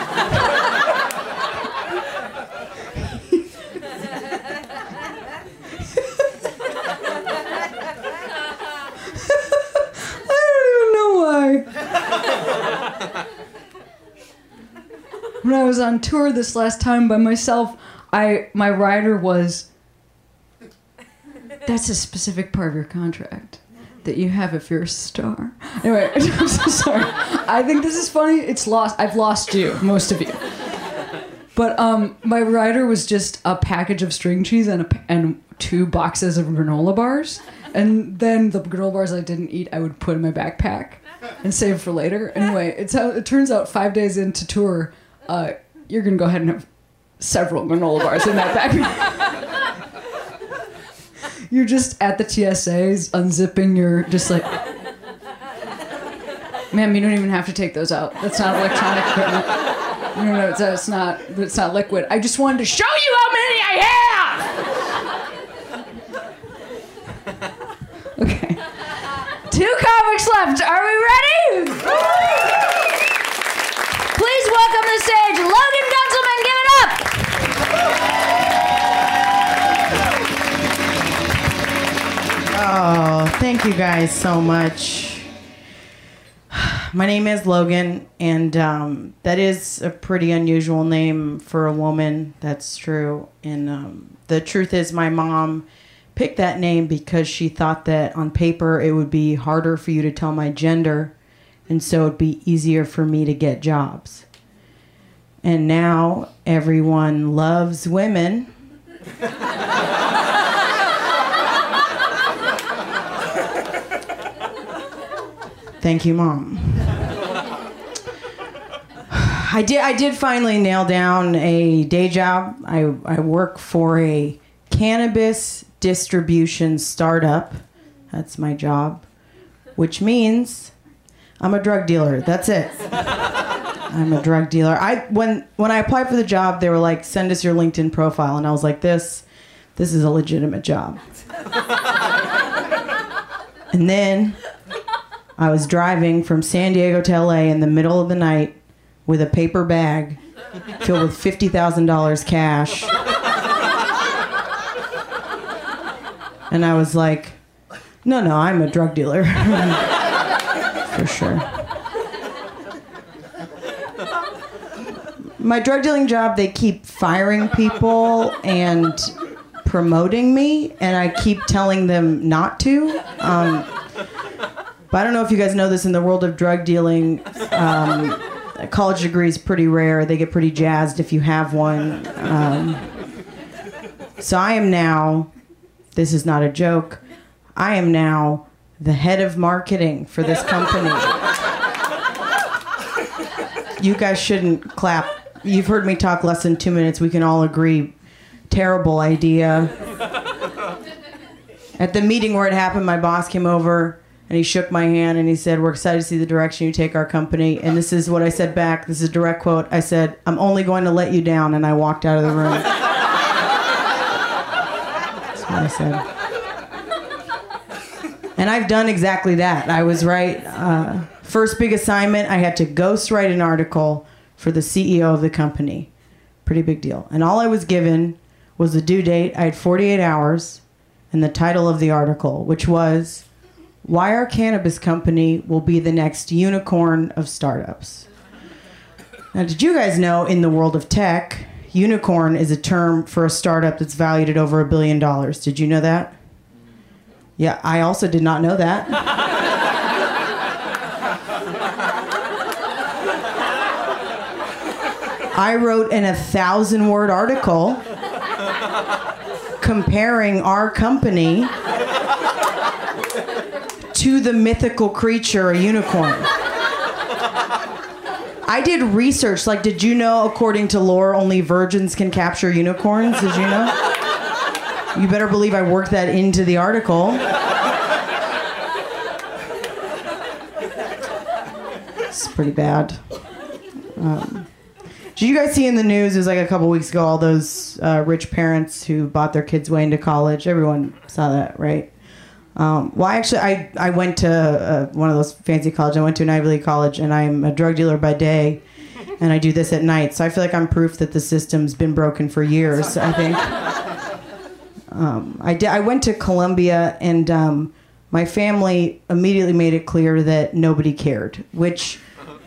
I don't even know why. when I was on tour this last time by myself, I my rider was that's a specific part of your contract that you have if you're a star. Anyway, I'm so sorry. I think this is funny. It's lost. I've lost you, most of you. But um, my rider was just a package of string cheese and a, and two boxes of granola bars. And then the granola bars I didn't eat, I would put in my backpack and save for later. Anyway, it's how it turns out. Five days into tour, uh, you're gonna go ahead and have several granola bars in that backpack. You're just at the TSAs, unzipping your just like. Ma'am, you don't even have to take those out. That's not electronic equipment. No, no, it's, uh, it's not. It's not liquid. I just wanted to show you how many I have. Okay. Two comics left. Are we ready? Oh, thank you guys so much. My name is Logan, and um, that is a pretty unusual name for a woman. That's true. And um, the truth is, my mom picked that name because she thought that on paper it would be harder for you to tell my gender, and so it'd be easier for me to get jobs. And now everyone loves women. Thank you, mom. I did. I did finally nail down a day job. I I work for a cannabis distribution startup. That's my job, which means I'm a drug dealer. That's it. I'm a drug dealer. I when when I applied for the job, they were like, "Send us your LinkedIn profile," and I was like, "This, this is a legitimate job." and then I was driving from San Diego to LA in the middle of the night with a paper bag filled with fifty thousand dollars cash, and I was like, "No, no, I'm a drug dealer for sure." my drug dealing job, they keep firing people and promoting me, and I keep telling them not to. Um, but I don't know if you guys know this in the world of drug dealing. Um, a college degree is pretty rare. They get pretty jazzed if you have one. Um, so I am now, this is not a joke, I am now the head of marketing for this company. you guys shouldn't clap. You've heard me talk less than two minutes. We can all agree. Terrible idea. At the meeting where it happened, my boss came over and he shook my hand and he said, We're excited to see the direction you take our company. And this is what I said back. This is a direct quote. I said, I'm only going to let you down. And I walked out of the room. That's what I said. And I've done exactly that. I was right. Uh, first big assignment, I had to ghostwrite an article for the CEO of the company. Pretty big deal. And all I was given was the due date. I had 48 hours and the title of the article, which was Why Our Cannabis Company Will Be the Next Unicorn of Startups. Now, did you guys know in the world of tech, unicorn is a term for a startup that's valued at over a billion dollars? Did you know that? Yeah, I also did not know that. I wrote an a thousand word article comparing our company to the mythical creature, a unicorn. I did research. Like, did you know, according to lore, only virgins can capture unicorns? Did you know? You better believe I worked that into the article. It's pretty bad. Um, did you guys see in the news? It was like a couple weeks ago. All those uh, rich parents who bought their kids way into college. Everyone saw that, right? Um, well, I actually, I, I went to uh, one of those fancy colleges. I went to an Ivy League college, and I'm a drug dealer by day, and I do this at night. So I feel like I'm proof that the system's been broken for years. I think. Um, I did, I went to Columbia, and um, my family immediately made it clear that nobody cared, which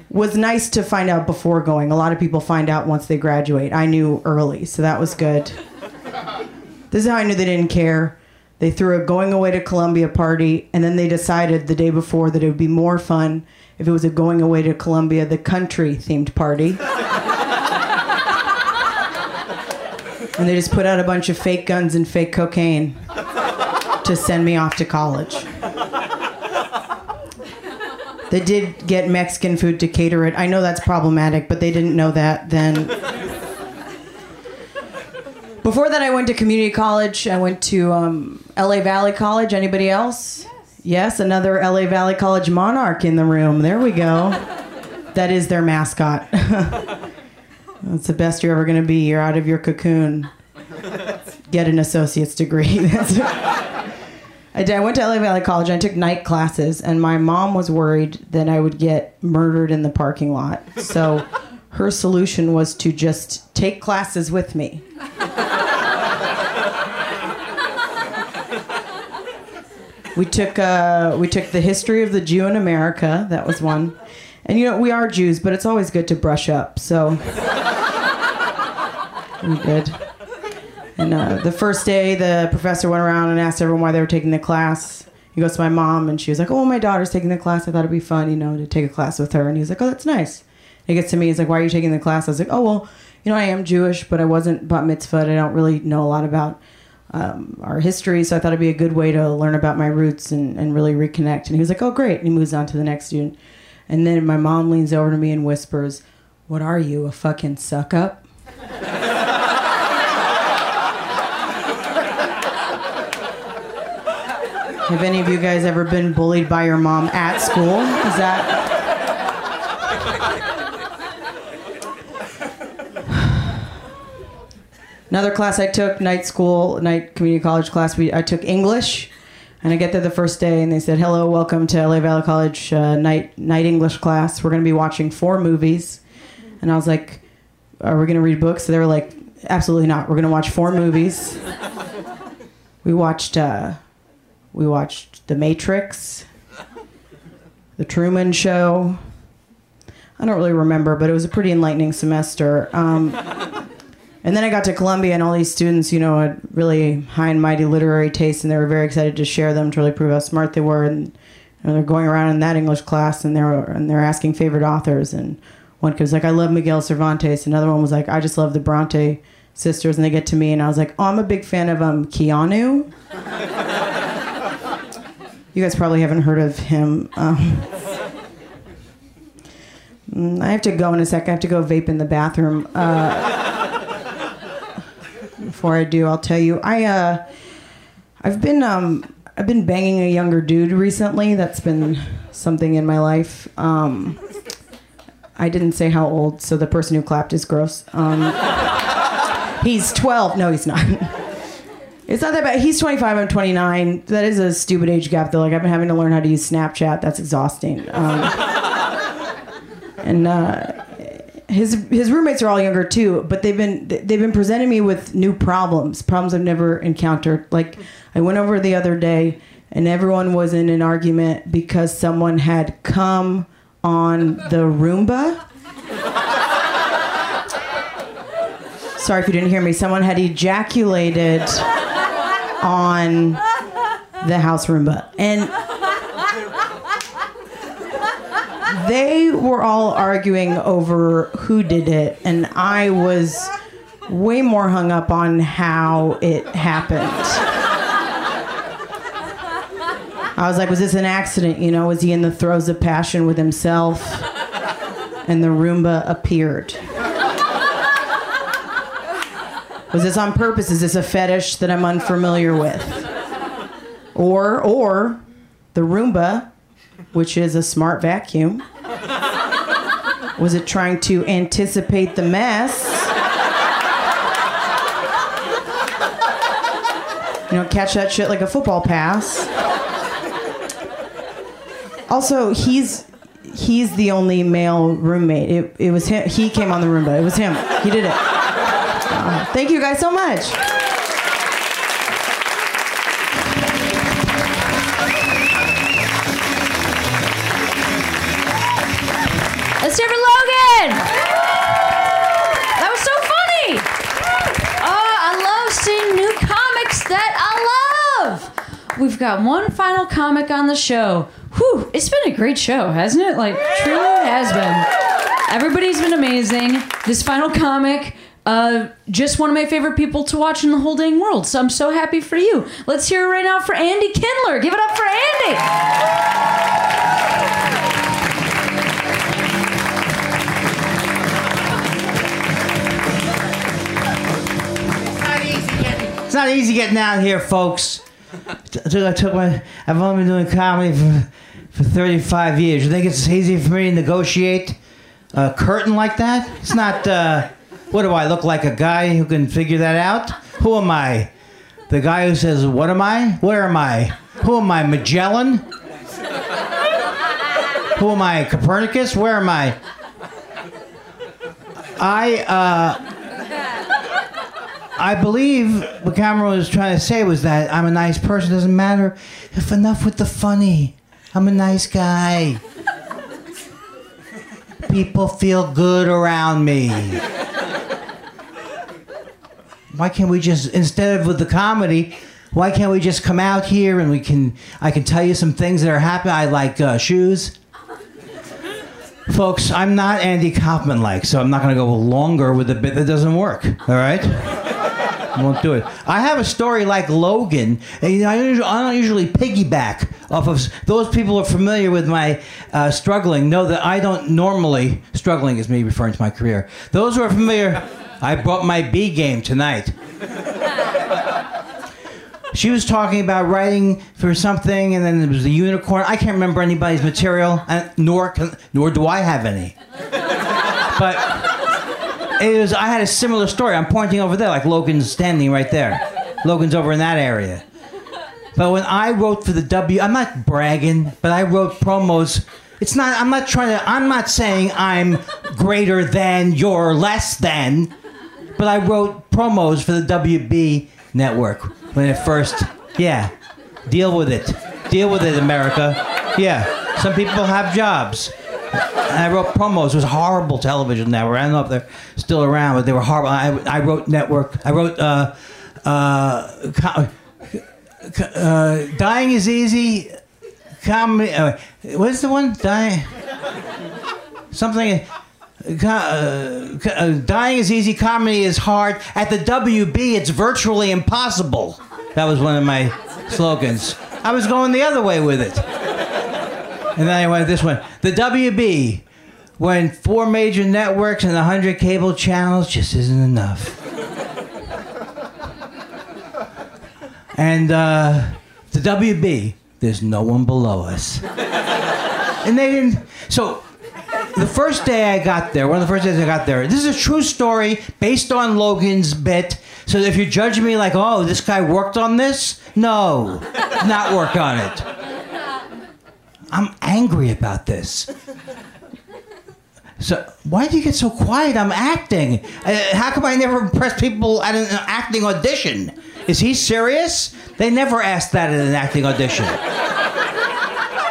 was nice to find out before going. A lot of people find out once they graduate. I knew early, so that was good. This is how I knew they didn't care. They threw a going away to Columbia party, and then they decided the day before that it would be more fun if it was a going away to Columbia, the country themed party. and they just put out a bunch of fake guns and fake cocaine to send me off to college. They did get Mexican food to cater it. I know that's problematic, but they didn't know that then. Before that, I went to community college. I went to um, LA Valley College. Anybody else? Yes. yes, another LA Valley College monarch in the room. There we go. that is their mascot. That's the best you're ever going to be. You're out of your cocoon. Get an associate's degree. I did. I went to LA Valley College. And I took night classes, and my mom was worried that I would get murdered in the parking lot. So her solution was to just take classes with me. We took uh, we took the history of the Jew in America. That was one, and you know we are Jews, but it's always good to brush up. So we did. And uh, the first day, the professor went around and asked everyone why they were taking the class. He goes to my mom, and she was like, "Oh, my daughter's taking the class. I thought it'd be fun, you know, to take a class with her." And he's like, "Oh, that's nice." He gets to me, he's like, "Why are you taking the class?" I was like, "Oh, well, you know, I am Jewish, but I wasn't bat mitzvah. I don't really know a lot about um, our history, so I thought it'd be a good way to learn about my roots and, and really reconnect." And he was like, "Oh, great!" And he moves on to the next student. And then my mom leans over to me and whispers, "What are you, a fucking suck up?" Have any of you guys ever been bullied by your mom at school? Is that. Another class I took, night school, night community college class, we, I took English. And I get there the first day and they said, hello, welcome to LA Valley College uh, night, night English class. We're going to be watching four movies. And I was like, are we going to read books? So they were like, absolutely not. We're going to watch four movies. We watched. Uh, we watched The Matrix, The Truman Show. I don't really remember, but it was a pretty enlightening semester. Um, and then I got to Columbia, and all these students, you know, had really high and mighty literary tastes, and they were very excited to share them to really prove how smart they were. And, they're going around in that English class, and they're and they're asking favorite authors. And one kid was like, "I love Miguel Cervantes." Another one was like, "I just love the Bronte sisters." And they get to me, and I was like, "Oh, I'm a big fan of um Keanu." you guys probably haven't heard of him. Um, mm, I have to go in a sec. I have to go vape in the bathroom. Uh, before I do, I'll tell you. I uh, I've been um, I've been banging a younger dude recently. That's been something in my life. Um, I didn't say how old, so the person who clapped is gross. Um, he's 12. No, he's not. It's not that bad. He's 25. I'm 29. That is a stupid age gap, though. Like I've been having to learn how to use Snapchat. That's exhausting. Um, and uh, his his roommates are all younger too, but they've been they've been presenting me with new problems, problems I've never encountered. Like I went over the other day, and everyone was in an argument because someone had come on the Roomba. Sorry if you didn't hear me. Someone had ejaculated on the house Roomba, and they were all arguing over who did it, and I was way more hung up on how it happened. I was like, was this an accident? You know, was he in the throes of passion with himself? And the Roomba appeared. Was this on purpose? Is this a fetish that I'm unfamiliar with? Or, or the Roomba, which is a smart vacuum, was it trying to anticipate the mess? You know, catch that shit like a football pass. Also, he's he's the only male roommate. It, it was him. He came on the Roomba. It was him. He did it. Uh, thank you guys so much. We've got one final comic on the show. Whew, it's been a great show, hasn't it? Like, truly has been. Everybody's been amazing. This final comic, uh, just one of my favorite people to watch in the whole dang world. So I'm so happy for you. Let's hear it right now for Andy Kindler. Give it up for Andy. It's not easy getting out here, folks. I took my. I've only been doing comedy for for 35 years. You think it's easy for me to negotiate a curtain like that? It's not. Uh, what do I look like? A guy who can figure that out? Who am I? The guy who says, "What am I? Where am I? Who am I? Magellan? Who am I? Copernicus? Where am I?" I. Uh, I believe what Cameron was trying to say was that I'm a nice person. Doesn't matter if enough with the funny. I'm a nice guy. People feel good around me. Why can't we just instead of with the comedy? Why can't we just come out here and we can? I can tell you some things that are happening. I like uh, shoes. Folks, I'm not Andy Kaufman like, so I'm not going to go longer with a bit that doesn't work. All right? won't do it. I have a story like Logan, and I, usually, I don't usually piggyback off of those people who are familiar with my uh, struggling. Know that I don't normally struggling is me referring to my career. Those who are familiar, I brought my B game tonight. She was talking about writing for something, and then there was a unicorn. I can't remember anybody's material, nor nor do I have any. But it was I had a similar story. I'm pointing over there, like Logan's standing right there. Logan's over in that area. But when I wrote for the W, I'm not bragging, but I wrote promos. It's not. I'm not trying to. I'm not saying I'm greater than. You're less than. But I wrote promos for the WB network when it first. Yeah, deal with it. Deal with it, America. Yeah, some people have jobs. And I wrote promos. It was horrible television network. I don't know if they're still around, but they were horrible. I, I wrote network. I wrote uh, uh, uh, Dying is Easy. Comedy. Uh, what's the one? Dying. Something. Uh, uh, dying is easy, comedy is hard. At the WB, it's virtually impossible. That was one of my slogans. I was going the other way with it. And then I went this one. The WB, when four major networks and 100 cable channels just isn't enough. And uh, the WB, there's no one below us. And they didn't. So the first day I got there, one of the first days I got there, this is a true story based on Logan's bit. So if you judge me like, oh, this guy worked on this, no, not work on it. I'm angry about this. So why do you get so quiet? I'm acting. Uh, how come I never impress people at an acting audition? Is he serious? They never ask that at an acting audition.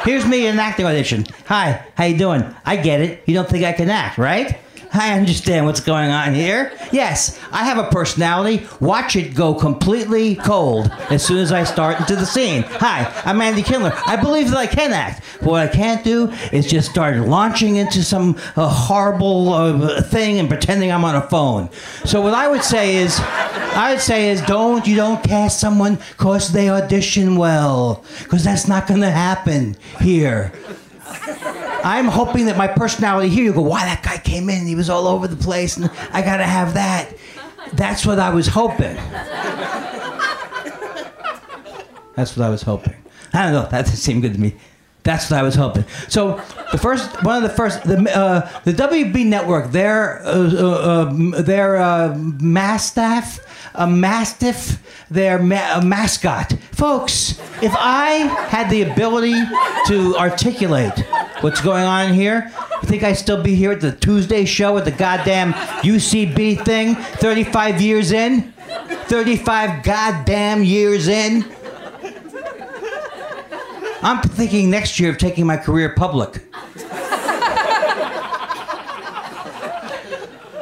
Here's me in an acting audition. Hi, how you doing? I get it. You don't think I can act, right? I understand what's going on here. Yes, I have a personality. Watch it go completely cold as soon as I start into the scene. Hi, I'm Andy Kindler. I believe that I can act. What I can't do is just start launching into some uh, horrible uh, thing and pretending I'm on a phone. So what I would say is, I would say is don't you don't cast someone because they audition well, because that's not going to happen here. I'm hoping that my personality here, you go, why that guy came in, he was all over the place, and I gotta have that. That's what I was hoping. That's what I was hoping. I don't know, that doesn't seem good to me. That's what I was hoping. So the first, one of the first, the uh, the WB network, their uh, uh, um, their uh, mastiff, a mastiff, their ma- mascot, folks. If I had the ability to articulate what's going on here, you think I'd still be here at the Tuesday show at the goddamn UCB thing? Thirty-five years in, thirty-five goddamn years in. I'm thinking next year of taking my career public.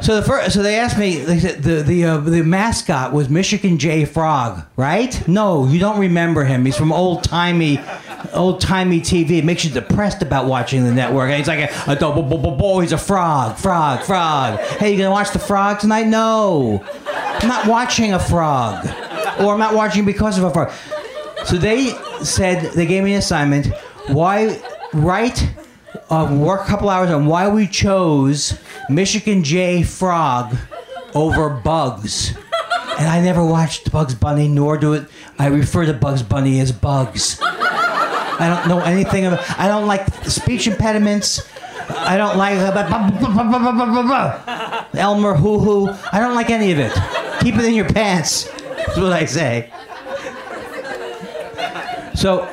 So the first, so they asked me. They said the the uh, the mascot was Michigan J Frog, right? No, you don't remember him. He's from old timey, old timey TV. It makes you depressed about watching the network. And he's like a, a bo- bo- bo- bo- He's a frog, frog, frog. Hey, you gonna watch the frog tonight? No, I'm not watching a frog, or I'm not watching because of a frog. So they said they gave me an assignment. Why write uh, work a couple hours on why we chose Michigan J Frog over Bugs. And I never watched Bugs Bunny, nor do it. I refer to Bugs Bunny as Bugs. I don't know anything about. I don't like speech impediments. I don't like Elmer Hoo Hoo. I don't like any of it. Keep it in your pants. That's what I say. So,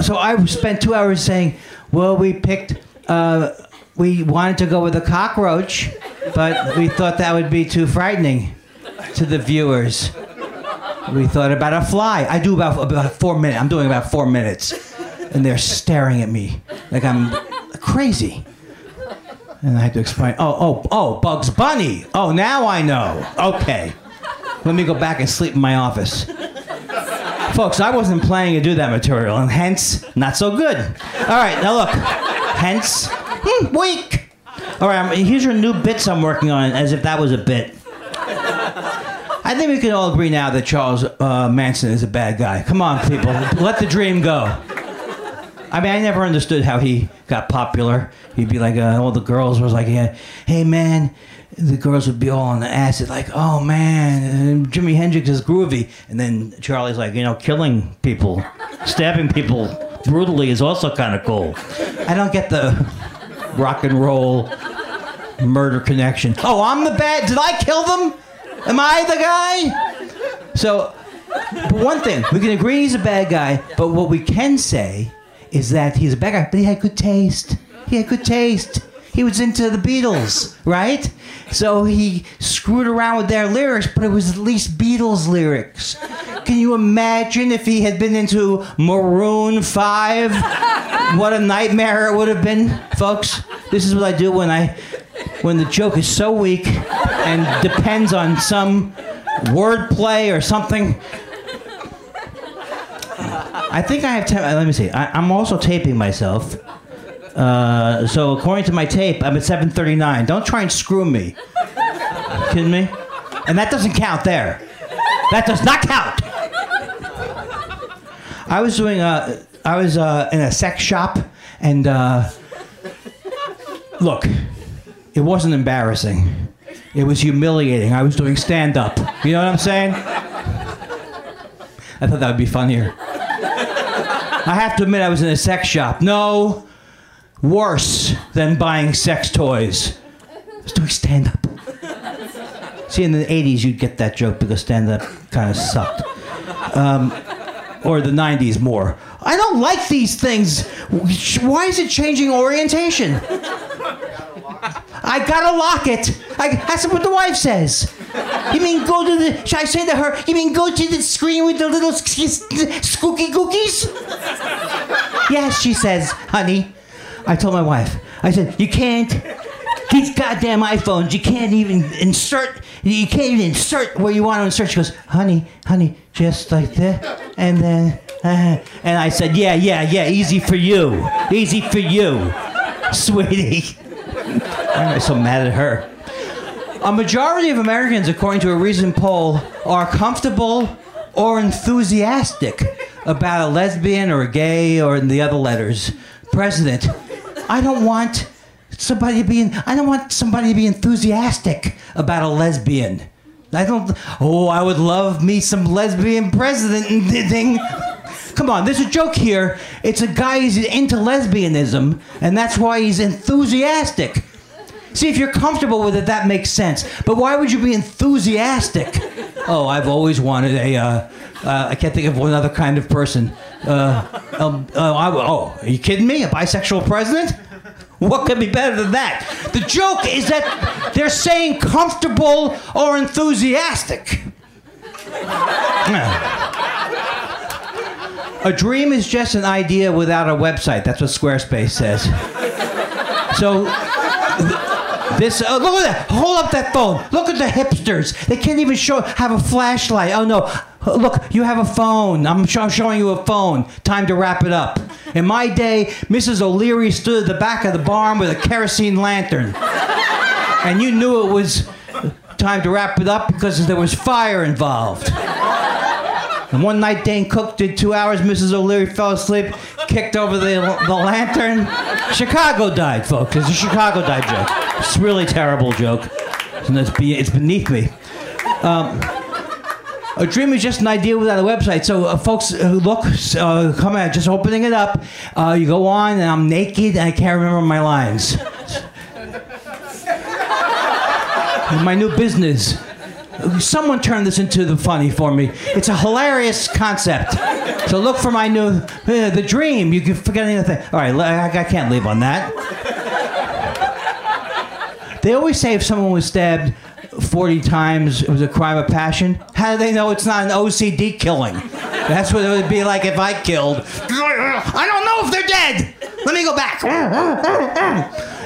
so I spent two hours saying, well, we picked, uh, we wanted to go with a cockroach, but we thought that would be too frightening to the viewers. We thought about a fly. I do about about four minutes. I'm doing about four minutes, and they're staring at me like I'm crazy. And I had to explain. Oh, oh, oh, Bugs Bunny. Oh, now I know. Okay, let me go back and sleep in my office. Folks, I wasn't planning to do that material, and hence, not so good. All right, now look. Hence, hmm, weak. All right, here's your new bits I'm working on, as if that was a bit. I think we can all agree now that Charles uh, Manson is a bad guy. Come on, people, let the dream go. I mean, I never understood how he got popular. He'd be like, uh, all the girls was like, yeah, hey man, the girls would be all on the acid, like, oh man, Jimi Hendrix is groovy, and then Charlie's like, you know, killing people, stabbing people brutally is also kind of cool. I don't get the rock and roll murder connection. Oh, I'm the bad. Did I kill them? Am I the guy? So, but one thing we can agree he's a bad guy. But what we can say is that he's a bad guy, but he had good taste. He had good taste. He was into the Beatles, right? So he screwed around with their lyrics, but it was at least Beatles lyrics. Can you imagine if he had been into Maroon 5? what a nightmare it would have been, folks. This is what I do when I when the joke is so weak and depends on some wordplay or something. I think I have. Ta- let me see. I, I'm also taping myself. Uh, so according to my tape, I'm at 7:39. Don't try and screw me. Kidding me? And that doesn't count there. That does not count. I was doing a. I was uh, in a sex shop, and uh, look, it wasn't embarrassing. It was humiliating. I was doing stand up. You know what I'm saying? I thought that would be funnier. I have to admit, I was in a sex shop. No, worse than buying sex toys. I was doing stand up. See, in the 80s, you'd get that joke because stand up kind of sucked. Um, or the 90s more. I don't like these things. Why is it changing orientation? I gotta lock it. I, that's what the wife says. You mean go to the? Should I say to her? You mean go to the screen with the little sk- sk- skooky cookies? yes, she says, honey. I told my wife. I said you can't. These goddamn iPhones, you can't even insert. You can't even insert where you want to insert. She goes, honey, honey, just like that, and then. Uh, and I said, yeah, yeah, yeah, easy for you, easy for you, sweetie. I'm so mad at her. A majority of Americans, according to a recent poll, are comfortable or enthusiastic about a lesbian or a gay or in the other letters president. I don't want somebody to be. I don't want somebody to be enthusiastic about a lesbian. I don't. Oh, I would love me some lesbian president thing. Come on, there's a joke here. It's a guy who's into lesbianism, and that's why he's enthusiastic. See, if you're comfortable with it, that makes sense. But why would you be enthusiastic? Oh, I've always wanted a. Uh, uh, I can't think of one other kind of person. Uh, um, uh, I, oh, are you kidding me? A bisexual president? What could be better than that? The joke is that they're saying comfortable or enthusiastic. A dream is just an idea without a website. That's what Squarespace says. So this uh, look at that. Hold up that phone. Look at the hipsters. They can't even show have a flashlight. Oh no. Look, you have a phone. I'm show, showing you a phone. Time to wrap it up. In my day, Mrs. O'Leary stood at the back of the barn with a kerosene lantern. And you knew it was time to wrap it up because there was fire involved. And one night, Dane Cook did two hours. Mrs. O'Leary fell asleep, kicked over the, the lantern. Chicago died, folks. It's a Chicago died joke. It's a really terrible joke. And it's, be, it's beneath me. Um, a dream is just an idea without a website. So, uh, folks, uh, look, uh, come on, just opening it up. Uh, you go on, and I'm naked, and I can't remember my lines. my new business. Someone turn this into the funny for me. It's a hilarious concept. So look for my new uh, the dream. You can forget anything. All right, I, I can't leave on that. They always say if someone was stabbed 40 times, it was a crime of passion. How do they know it's not an OCD killing? That's what it would be like if I killed. I don't know if they're dead. Let me go back.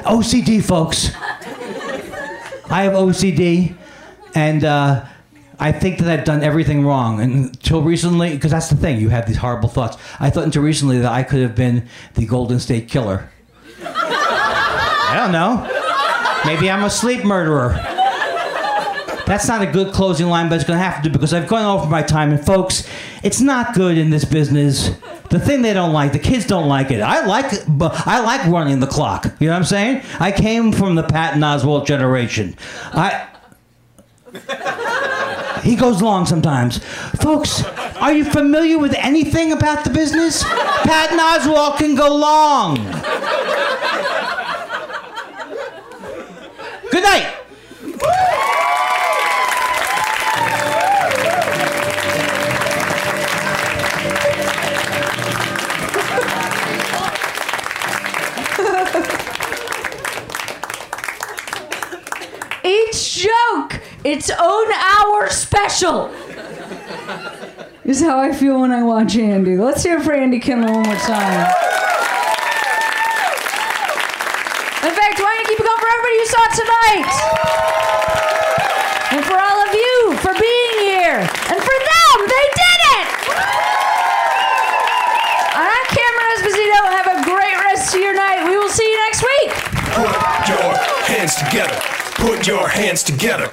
OCD, folks. I have OCD, and uh, I think that I've done everything wrong. Until recently, because that's the thing, you have these horrible thoughts. I thought until recently that I could have been the Golden State Killer. I don't know. Maybe I'm a sleep murderer. That's not a good closing line, but it's going to have to do because I've gone over my time. And folks, it's not good in this business. The thing they don't like, the kids don't like it. I like, I like running the clock. You know what I'm saying? I came from the Patton Oswalt generation. I. He goes long sometimes. Folks, are you familiar with anything about the business? Patton Oswalt can go long. Good night. Each joke its own hour special. is how I feel when I watch Andy. Let's hear it for Andy Kindler one more time. In fact, why don't you keep it going for everybody you saw tonight? And for all of you for being here. And for them, they did it! I'm Cameron Esposito. Have a great rest of your night. We will see you next week. Put your hands together. Put your hands together.